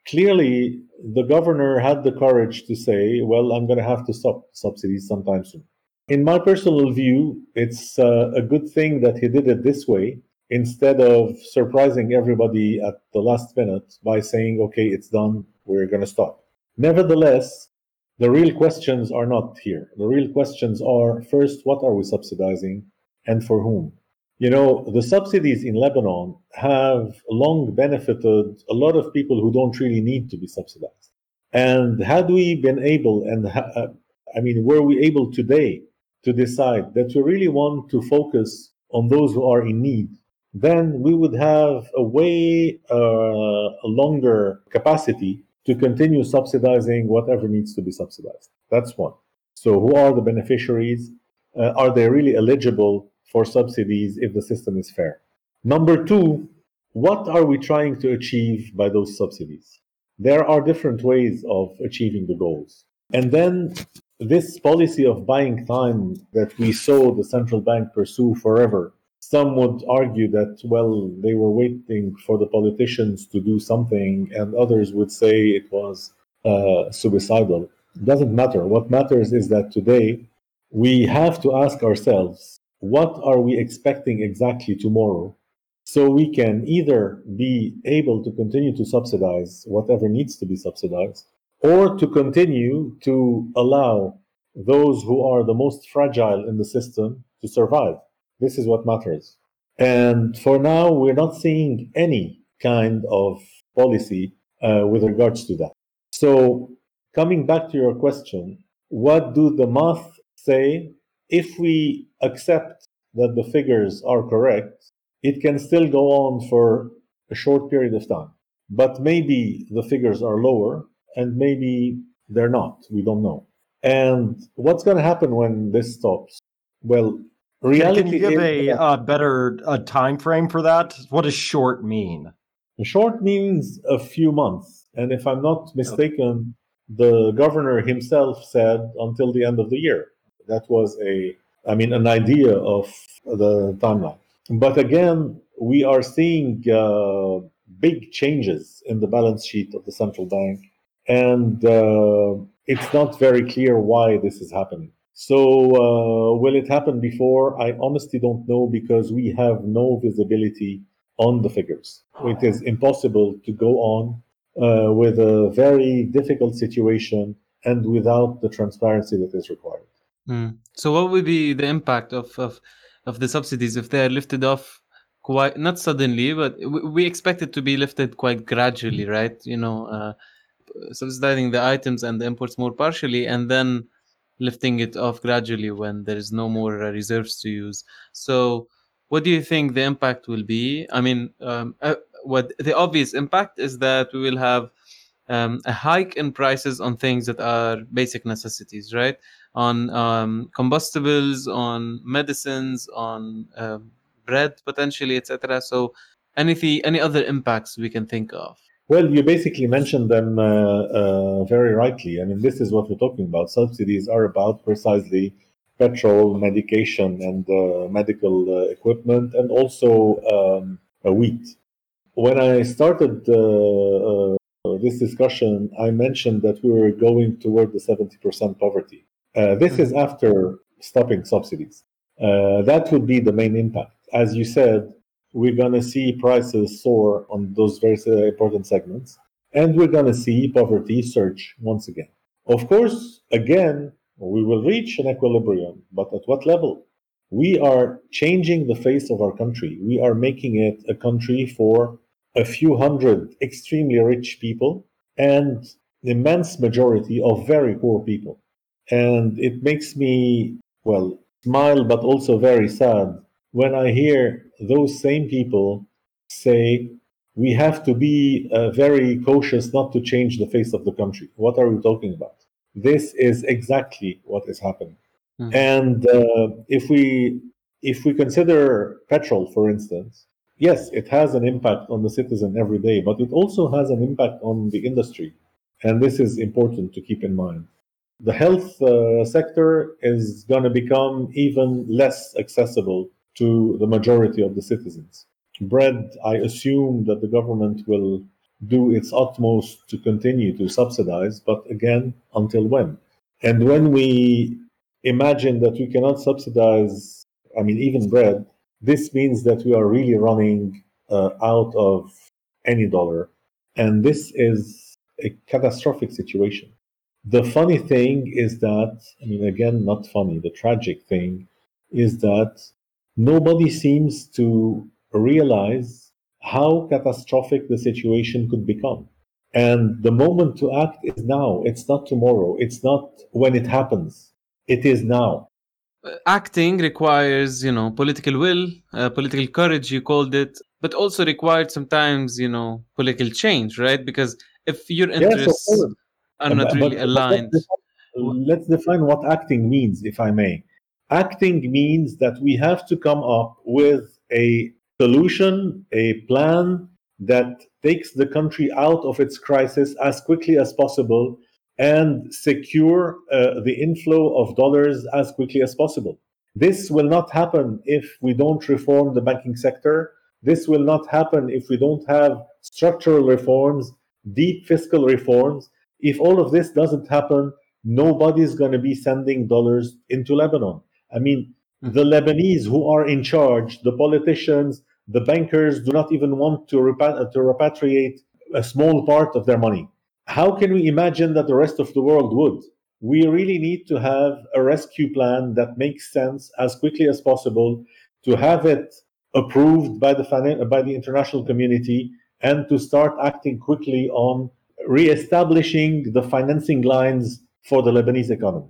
Clearly, the governor had the courage to say, "Well, I'm going to have to stop subsidies sometime soon." In my personal view, it's uh, a good thing that he did it this way instead of surprising everybody at the last minute by saying, "Okay, it's done. We're going to stop." Nevertheless, the real questions are not here. The real questions are first, what are we subsidizing and for whom? You know, the subsidies in Lebanon have long benefited a lot of people who don't really need to be subsidized. And had we been able, and ha- uh, I mean, were we able today to decide that we really want to focus on those who are in need, then we would have a way uh, a longer capacity to continue subsidizing whatever needs to be subsidized. That's one. So, who are the beneficiaries? Uh, are they really eligible for subsidies if the system is fair? Number two, what are we trying to achieve by those subsidies? There are different ways of achieving the goals. And then this policy of buying time that we saw the central bank pursue forever some would argue that, well, they were waiting for the politicians to do something, and others would say it was uh, suicidal. It doesn't matter. What matters is that today we have to ask ourselves, what are we expecting exactly tomorrow? So we can either be able to continue to subsidize whatever needs to be subsidized, or to continue to allow those who are the most fragile in the system to survive. This is what matters. And for now, we're not seeing any kind of policy uh, with regards to that. So, coming back to your question, what do the math say? If we accept that the figures are correct, it can still go on for a short period of time. But maybe the figures are lower and maybe they're not. We don't know. And what's going to happen when this stops? Well, Reality Can you give a, uh, better a time frame for that? What does short mean? Short means a few months, and if I'm not mistaken, the governor himself said until the end of the year. That was a, I mean, an idea of the timeline. But again, we are seeing uh, big changes in the balance sheet of the central bank, and uh, it's not very clear why this is happening. So, uh, will it happen before? I honestly don't know because we have no visibility on the figures. It is impossible to go on uh, with a very difficult situation and without the transparency that is required. Mm. So, what would be the impact of, of of the subsidies if they are lifted off quite not suddenly, but we expect it to be lifted quite gradually, right? You know, uh, subsidizing the items and the imports more partially, and then lifting it off gradually when there is no more uh, reserves to use. So, what do you think the impact will be? I mean, um, uh, what the obvious impact is that we will have um, a hike in prices on things that are basic necessities, right? On um, combustibles, on medicines, on um, bread potentially, etc. So, anything, any other impacts we can think of? Well, you basically mentioned them uh, uh, very rightly. I mean, this is what we're talking about. Subsidies are about precisely petrol, medication, and uh, medical uh, equipment, and also um, wheat. when I started uh, uh, this discussion, I mentioned that we were going toward the 70% poverty. Uh, this is after stopping subsidies. Uh, that would be the main impact. As you said, we're going to see prices soar on those very important segments, and we're going to see poverty surge once again. Of course, again, we will reach an equilibrium, but at what level? We are changing the face of our country. We are making it a country for a few hundred extremely rich people and the immense majority of very poor people. And it makes me, well, smile, but also very sad when I hear those same people say, we have to be uh, very cautious not to change the face of the country. What are we talking about? This is exactly what is happening. Mm-hmm. And uh, if we if we consider petrol, for instance, yes, it has an impact on the citizen every day, but it also has an impact on the industry, and this is important to keep in mind. The health uh, sector is going to become even less accessible to the majority of the citizens. Bread, I assume that the government will do its utmost to continue to subsidize, but again, until when? And when we imagine that we cannot subsidize, I mean, even bread, this means that we are really running uh, out of any dollar. And this is a catastrophic situation. The funny thing is that, I mean, again, not funny, the tragic thing is that nobody seems to realize how catastrophic the situation could become. And the moment to act is now. It's not tomorrow. It's not when it happens. It is now. Acting requires, you know, political will, uh, political courage, you called it, but also required sometimes, you know, political change, right? Because if your interests yes, are not really but, aligned. Let's define, let's define what acting means, if I may. Acting means that we have to come up with a solution, a plan that takes the country out of its crisis as quickly as possible and secure uh, the inflow of dollars as quickly as possible. This will not happen if we don't reform the banking sector. This will not happen if we don't have structural reforms, deep fiscal reforms. If all of this doesn't happen, nobody's going to be sending dollars into Lebanon. I mean, hmm. the Lebanese who are in charge, the politicians, the bankers do not even want to, repa- to repatriate a small part of their money. How can we imagine that the rest of the world would? We really need to have a rescue plan that makes sense as quickly as possible, to have it approved by the, by the international community, and to start acting quickly on re-establishing the financing lines for the Lebanese economy.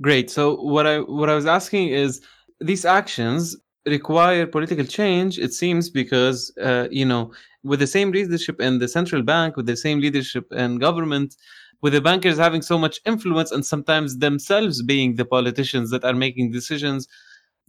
Great. So what I what I was asking is these actions require political change. It seems because uh, you know with the same leadership in the central bank, with the same leadership in government, with the bankers having so much influence and sometimes themselves being the politicians that are making decisions.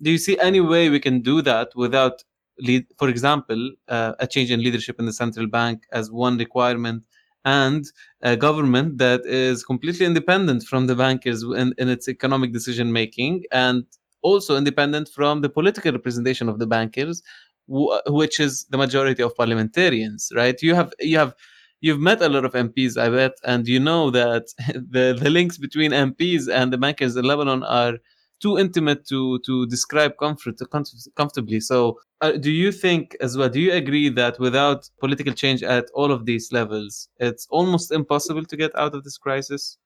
Do you see any way we can do that without, lead, for example, uh, a change in leadership in the central bank as one requirement? And a government that is completely independent from the bankers in, in its economic decision making and also independent from the political representation of the bankers which is the majority of parliamentarians right? You have you have you've met a lot of MPs I bet and you know that the the links between MPs and the bankers in Lebanon are too intimate to to describe comfort comfortably. So, uh, do you think as well? Do you agree that without political change at all of these levels, it's almost impossible to get out of this crisis?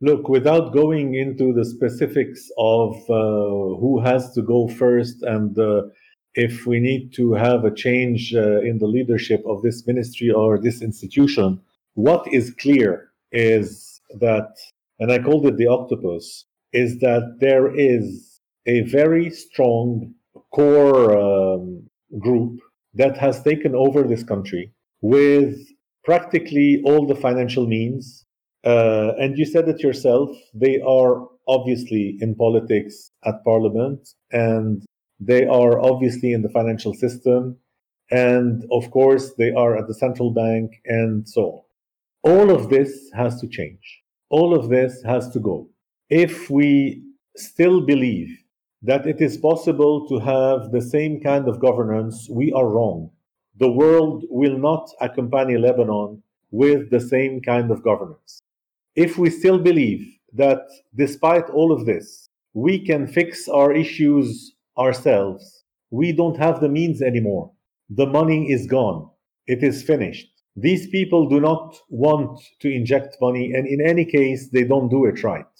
Look, without going into the specifics of uh, who has to go first and uh, if we need to have a change uh, in the leadership of this ministry or this institution, what is clear is that, and I called it the octopus, is that there is a very strong core um, group that has taken over this country with practically all the financial means. Uh, and you said it yourself, they are obviously in politics at parliament and they are obviously in the financial system. And of course, they are at the central bank and so on. All of this has to change. All of this has to go if we still believe that it is possible to have the same kind of governance, we are wrong. the world will not accompany Lebanon with the same kind of governance. If we still believe that despite all of this, we can fix our issues ourselves, we don't have the means anymore. The money is gone. It is finished. These people do not want to inject money, and in any case, they don't do it right.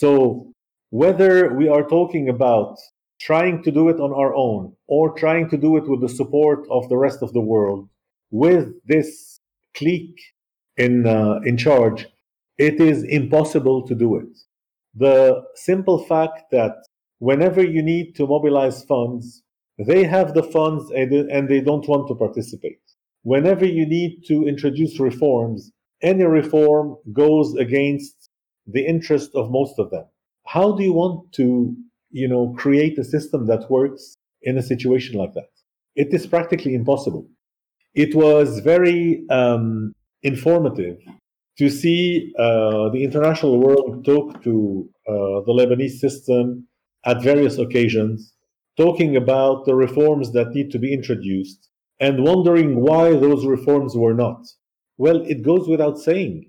So, whether we are talking about trying to do it on our own or trying to do it with the support of the rest of the world, with this clique in, uh, in charge, it is impossible to do it. The simple fact that whenever you need to mobilize funds, they have the funds and they don't want to participate. Whenever you need to introduce reforms, any reform goes against the interest of most of them. How do you want to, you know, create a system that works in a situation like that? It is practically impossible. It was very um, informative to see uh, the international world talk to uh, the Lebanese system at various occasions, talking about the reforms that need to be introduced and wondering why those reforms were not. Well, it goes without saying,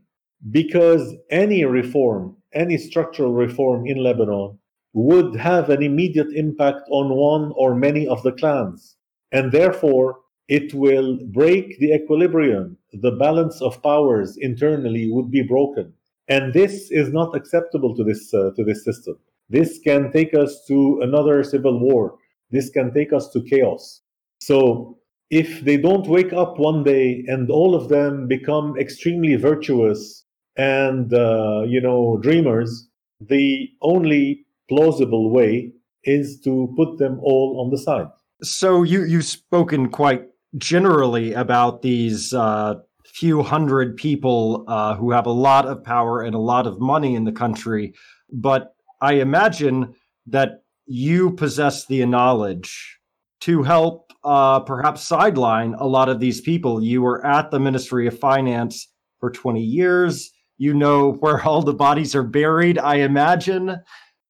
because any reform, any structural reform in Lebanon would have an immediate impact on one or many of the clans. And therefore, it will break the equilibrium. The balance of powers internally would be broken. And this is not acceptable to this, uh, to this system. This can take us to another civil war. This can take us to chaos. So if they don't wake up one day and all of them become extremely virtuous and uh, you know dreamers, the only plausible way is to put them all on the side. So you you've spoken quite generally about these uh, few hundred people uh, who have a lot of power and a lot of money in the country, but I imagine that you possess the knowledge to help uh, perhaps sideline a lot of these people. You were at the Ministry of Finance for 20 years. You know where all the bodies are buried, I imagine.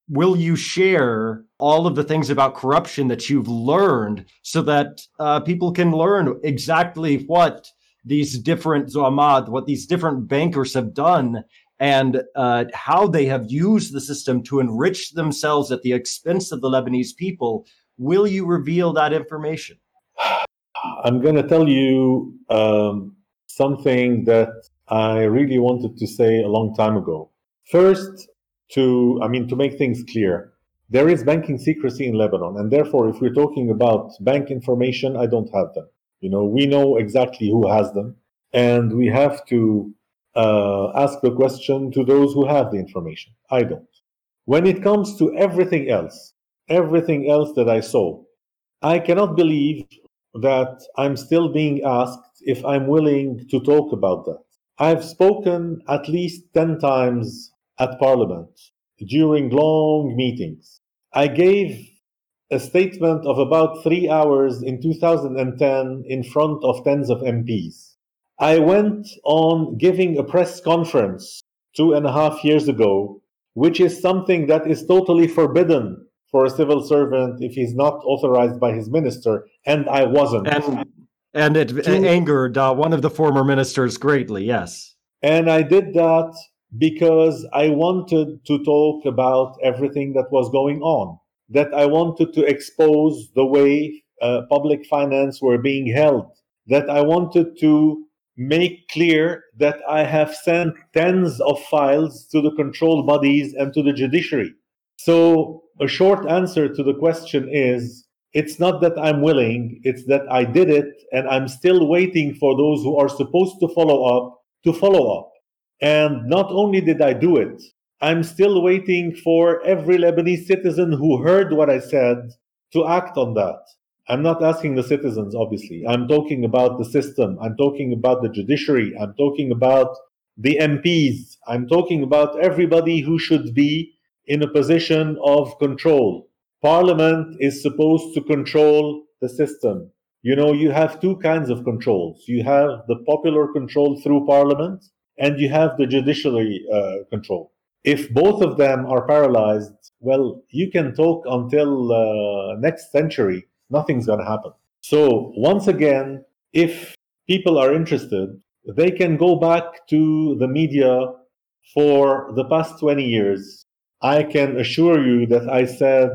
Will you share all of the things about corruption that you've learned so that uh, people can learn exactly what these different Zoamad, what these different bankers have done and uh, how they have used the system to enrich themselves at the expense of the Lebanese people Will you reveal that information? I'm going to tell you um, something that I really wanted to say a long time ago. First, to I mean to make things clear, there is banking secrecy in Lebanon, and therefore, if we're talking about bank information, I don't have them. You know, we know exactly who has them, and we have to uh, ask the question to those who have the information. I don't. When it comes to everything else, everything else that I saw. I cannot believe that I'm still being asked if I'm willing to talk about that. I've spoken at least 10 times at Parliament during long meetings. I gave a statement of about three hours in 2010 in front of tens of MPs. I went on giving a press conference two and a half years ago, which is something that is totally forbidden for a civil servant if he's not authorized by his minister, and I wasn't. And, and it to, angered uh, one of the former ministers greatly, yes. And I did that because I wanted to talk about everything that was going on, that I wanted to expose the way uh, public finance were being held, that I wanted to make clear that I have sent tens of files to the control bodies and to the judiciary. So a short answer to the question is it's not that I'm willing, it's that I did it and I'm still waiting for those who are supposed to follow up to follow up. And not only did I do it, I'm still waiting for every Lebanese citizen who heard what I said to act on that. I'm not asking the citizens, obviously. I'm talking about the system. I'm talking about the judiciary. I'm talking about the MPs. I'm talking about everybody who should be in a position of control. Parliament is supposed to control the system. You know, you have two kinds of controls. You have the popular control through parliament, and you have the judiciary uh, control. If both of them are paralyzed, well, you can talk until uh, next century. Nothing's going to happen. So once again, if people are interested, they can go back to the media for the past 20 years. I can assure you that I said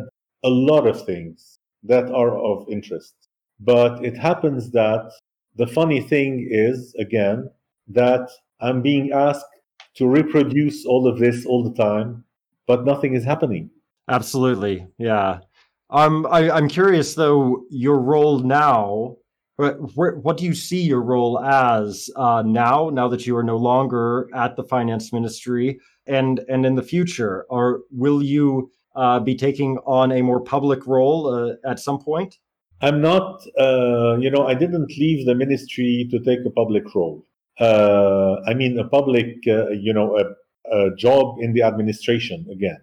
a lot of things that are of interest. But it happens that the funny thing is, again, that I'm being asked to reproduce all of this all the time, but nothing is happening. Absolutely. Yeah. Um, I, I'm curious though, your role now. What do you see your role as uh, now? Now that you are no longer at the finance ministry, and and in the future, or will you uh, be taking on a more public role uh, at some point? I'm not. Uh, you know, I didn't leave the ministry to take a public role. Uh, I mean, a public, you know, a, a, job in the administration again.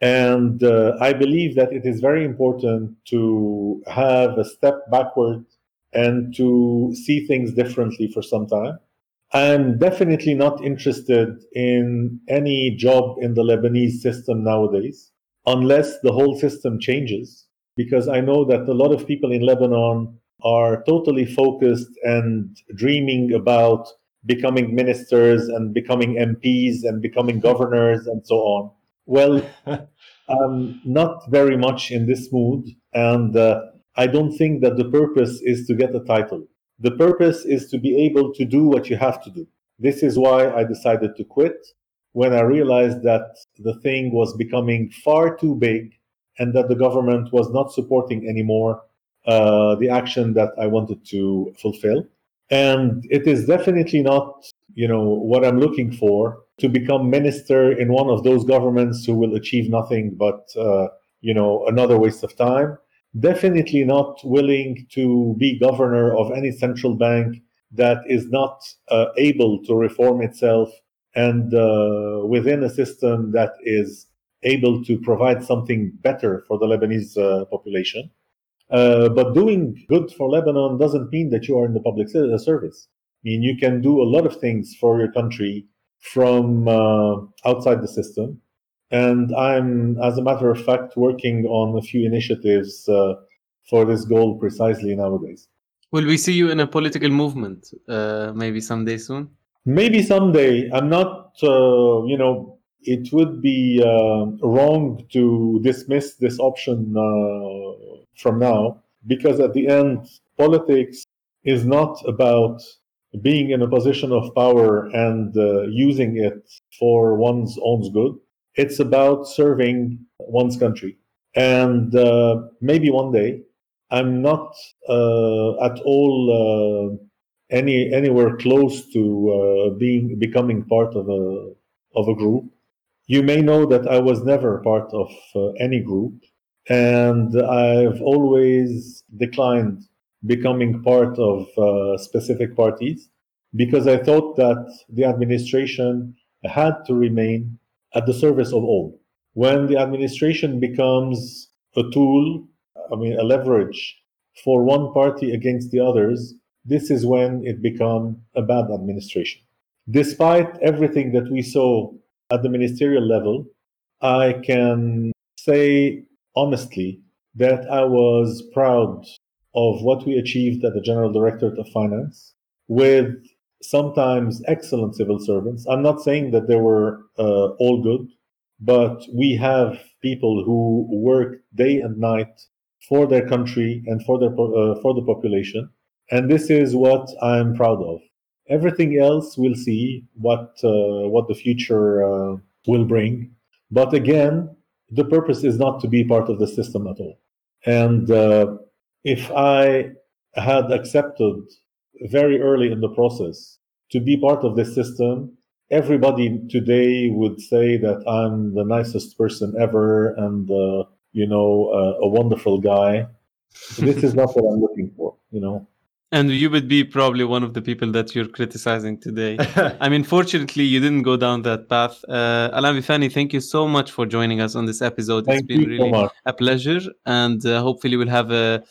And I believe that it is very important to have a step backward and to see things differently for some time. I'm definitely not interested in any job in the Lebanese system nowadays, unless the whole system changes, because I know that a lot of people in Lebanon are totally focused and dreaming about becoming ministers and becoming MPs and becoming governors and so on. Well, I'm not very much in this mood, and uh, I don't think that the purpose is to get a title. The purpose is to be able to do what you have to do. This is why I decided to quit when I realized that the thing was becoming far too big and that the government was not supporting anymore uh, the action that I wanted to fulfill. And it is definitely not, you know, what I'm looking for to become minister in one of those governments who will achieve nothing but, uh, you know, another waste of time. Definitely not willing to be governor of any central bank that is not uh, able to reform itself and uh, within a system that is able to provide something better for the Lebanese uh, population. Uh, but doing good for Lebanon doesn't mean that you are in the public service. I mean, you can do a lot of things for your country from uh, outside the system. And I'm, as a matter of fact, working on a few initiatives uh, for this goal precisely nowadays. Will we see you in a political movement uh, maybe someday soon? Maybe someday. I'm not, uh, you know, it would be uh, wrong to dismiss this option from now because at the end, politics is not about being in a position of power and uh, using it for one's own good. It's about serving one's country. And uh, maybe one day, I'm not uh, at all uh, any anywhere close to uh, being becoming part of a of a group. You may know that I was never part of uh, any group, and I've always declined becoming part of uh, specific parties because I thought that the administration had to remain at the service of all. When the administration becomes a tool, I mean, a leverage for one party against the others, this is when it becomes a bad administration. Despite everything that we saw at the ministerial level, I can say honestly that I was proud of what we achieved at the General Directorate of Finance with sometimes excellent civil servants. I'm not saying that they were uh, all good, but we have people who work day and night for their country and for their uh, for the population, and this is what I'm proud of. Everything else, we'll see what uh, what the future uh, will bring. But again, the purpose is not to be part of the system at all. And uh, if I had accepted very early in the process to be part of this system, everybody today would say that I'm the nicest person ever and, uh, you know, uh, a wonderful guy. this is not what I'm looking for, you know. And you would be probably one of the people that you're criticizing today. I mean, fortunately, you didn't go down that path. Uh, Bifani, thank you so much for joining us on this episode. Thank it's been really so a pleasure. And uh, hopefully, we'll have a,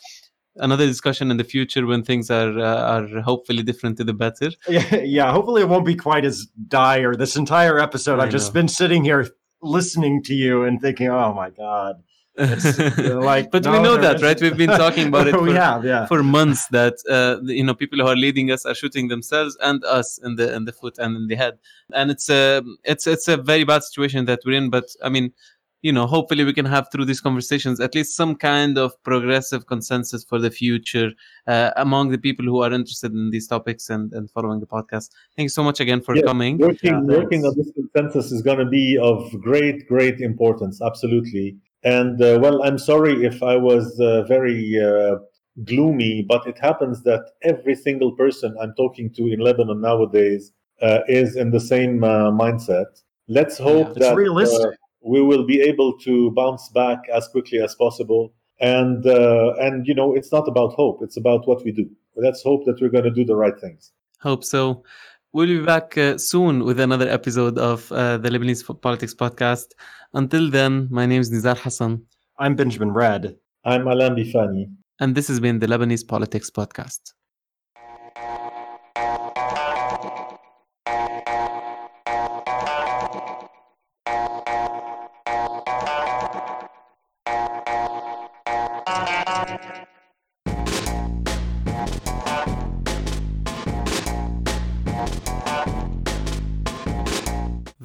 another discussion in the future when things are uh, are hopefully different to the better. Yeah, yeah, hopefully, it won't be quite as dire. This entire episode, I I've just been sitting here listening to you and thinking, oh my God uh, like, but we know there that, right? We've been talking about it we for, have, yeah. for months that uh, you know people who are leading us are shooting themselves and us in the in the foot and in the head, and it's a it's it's a very bad situation that we're in. But I mean, you know, hopefully we can have through these conversations at least some kind of progressive consensus for the future uh, among the people who are interested in these topics and and following the podcast. Thank you so much again for Yes, coming. Working, Yeah, working on this consensus is going to be of great, great importance. Absolutely. And uh, well, I'm sorry if I was uh, very uh, gloomy, but it happens that every single person I'm talking to in Lebanon nowadays uh, is in the same uh, mindset. Let's hope It's that realistic. uh, we will be able to bounce back as quickly as possible. And uh, and you know, it's not about hope; it's about what we do. Let's hope that we're going to do the right things. Hope so. We'll be back uh, soon with another episode of uh, the Lebanese Politics Podcast. Until then, my name is Nizar Hassan, I'm Benjamin Redd. I'm Alain Bifani. and this has been the Lebanese Politics Podcast.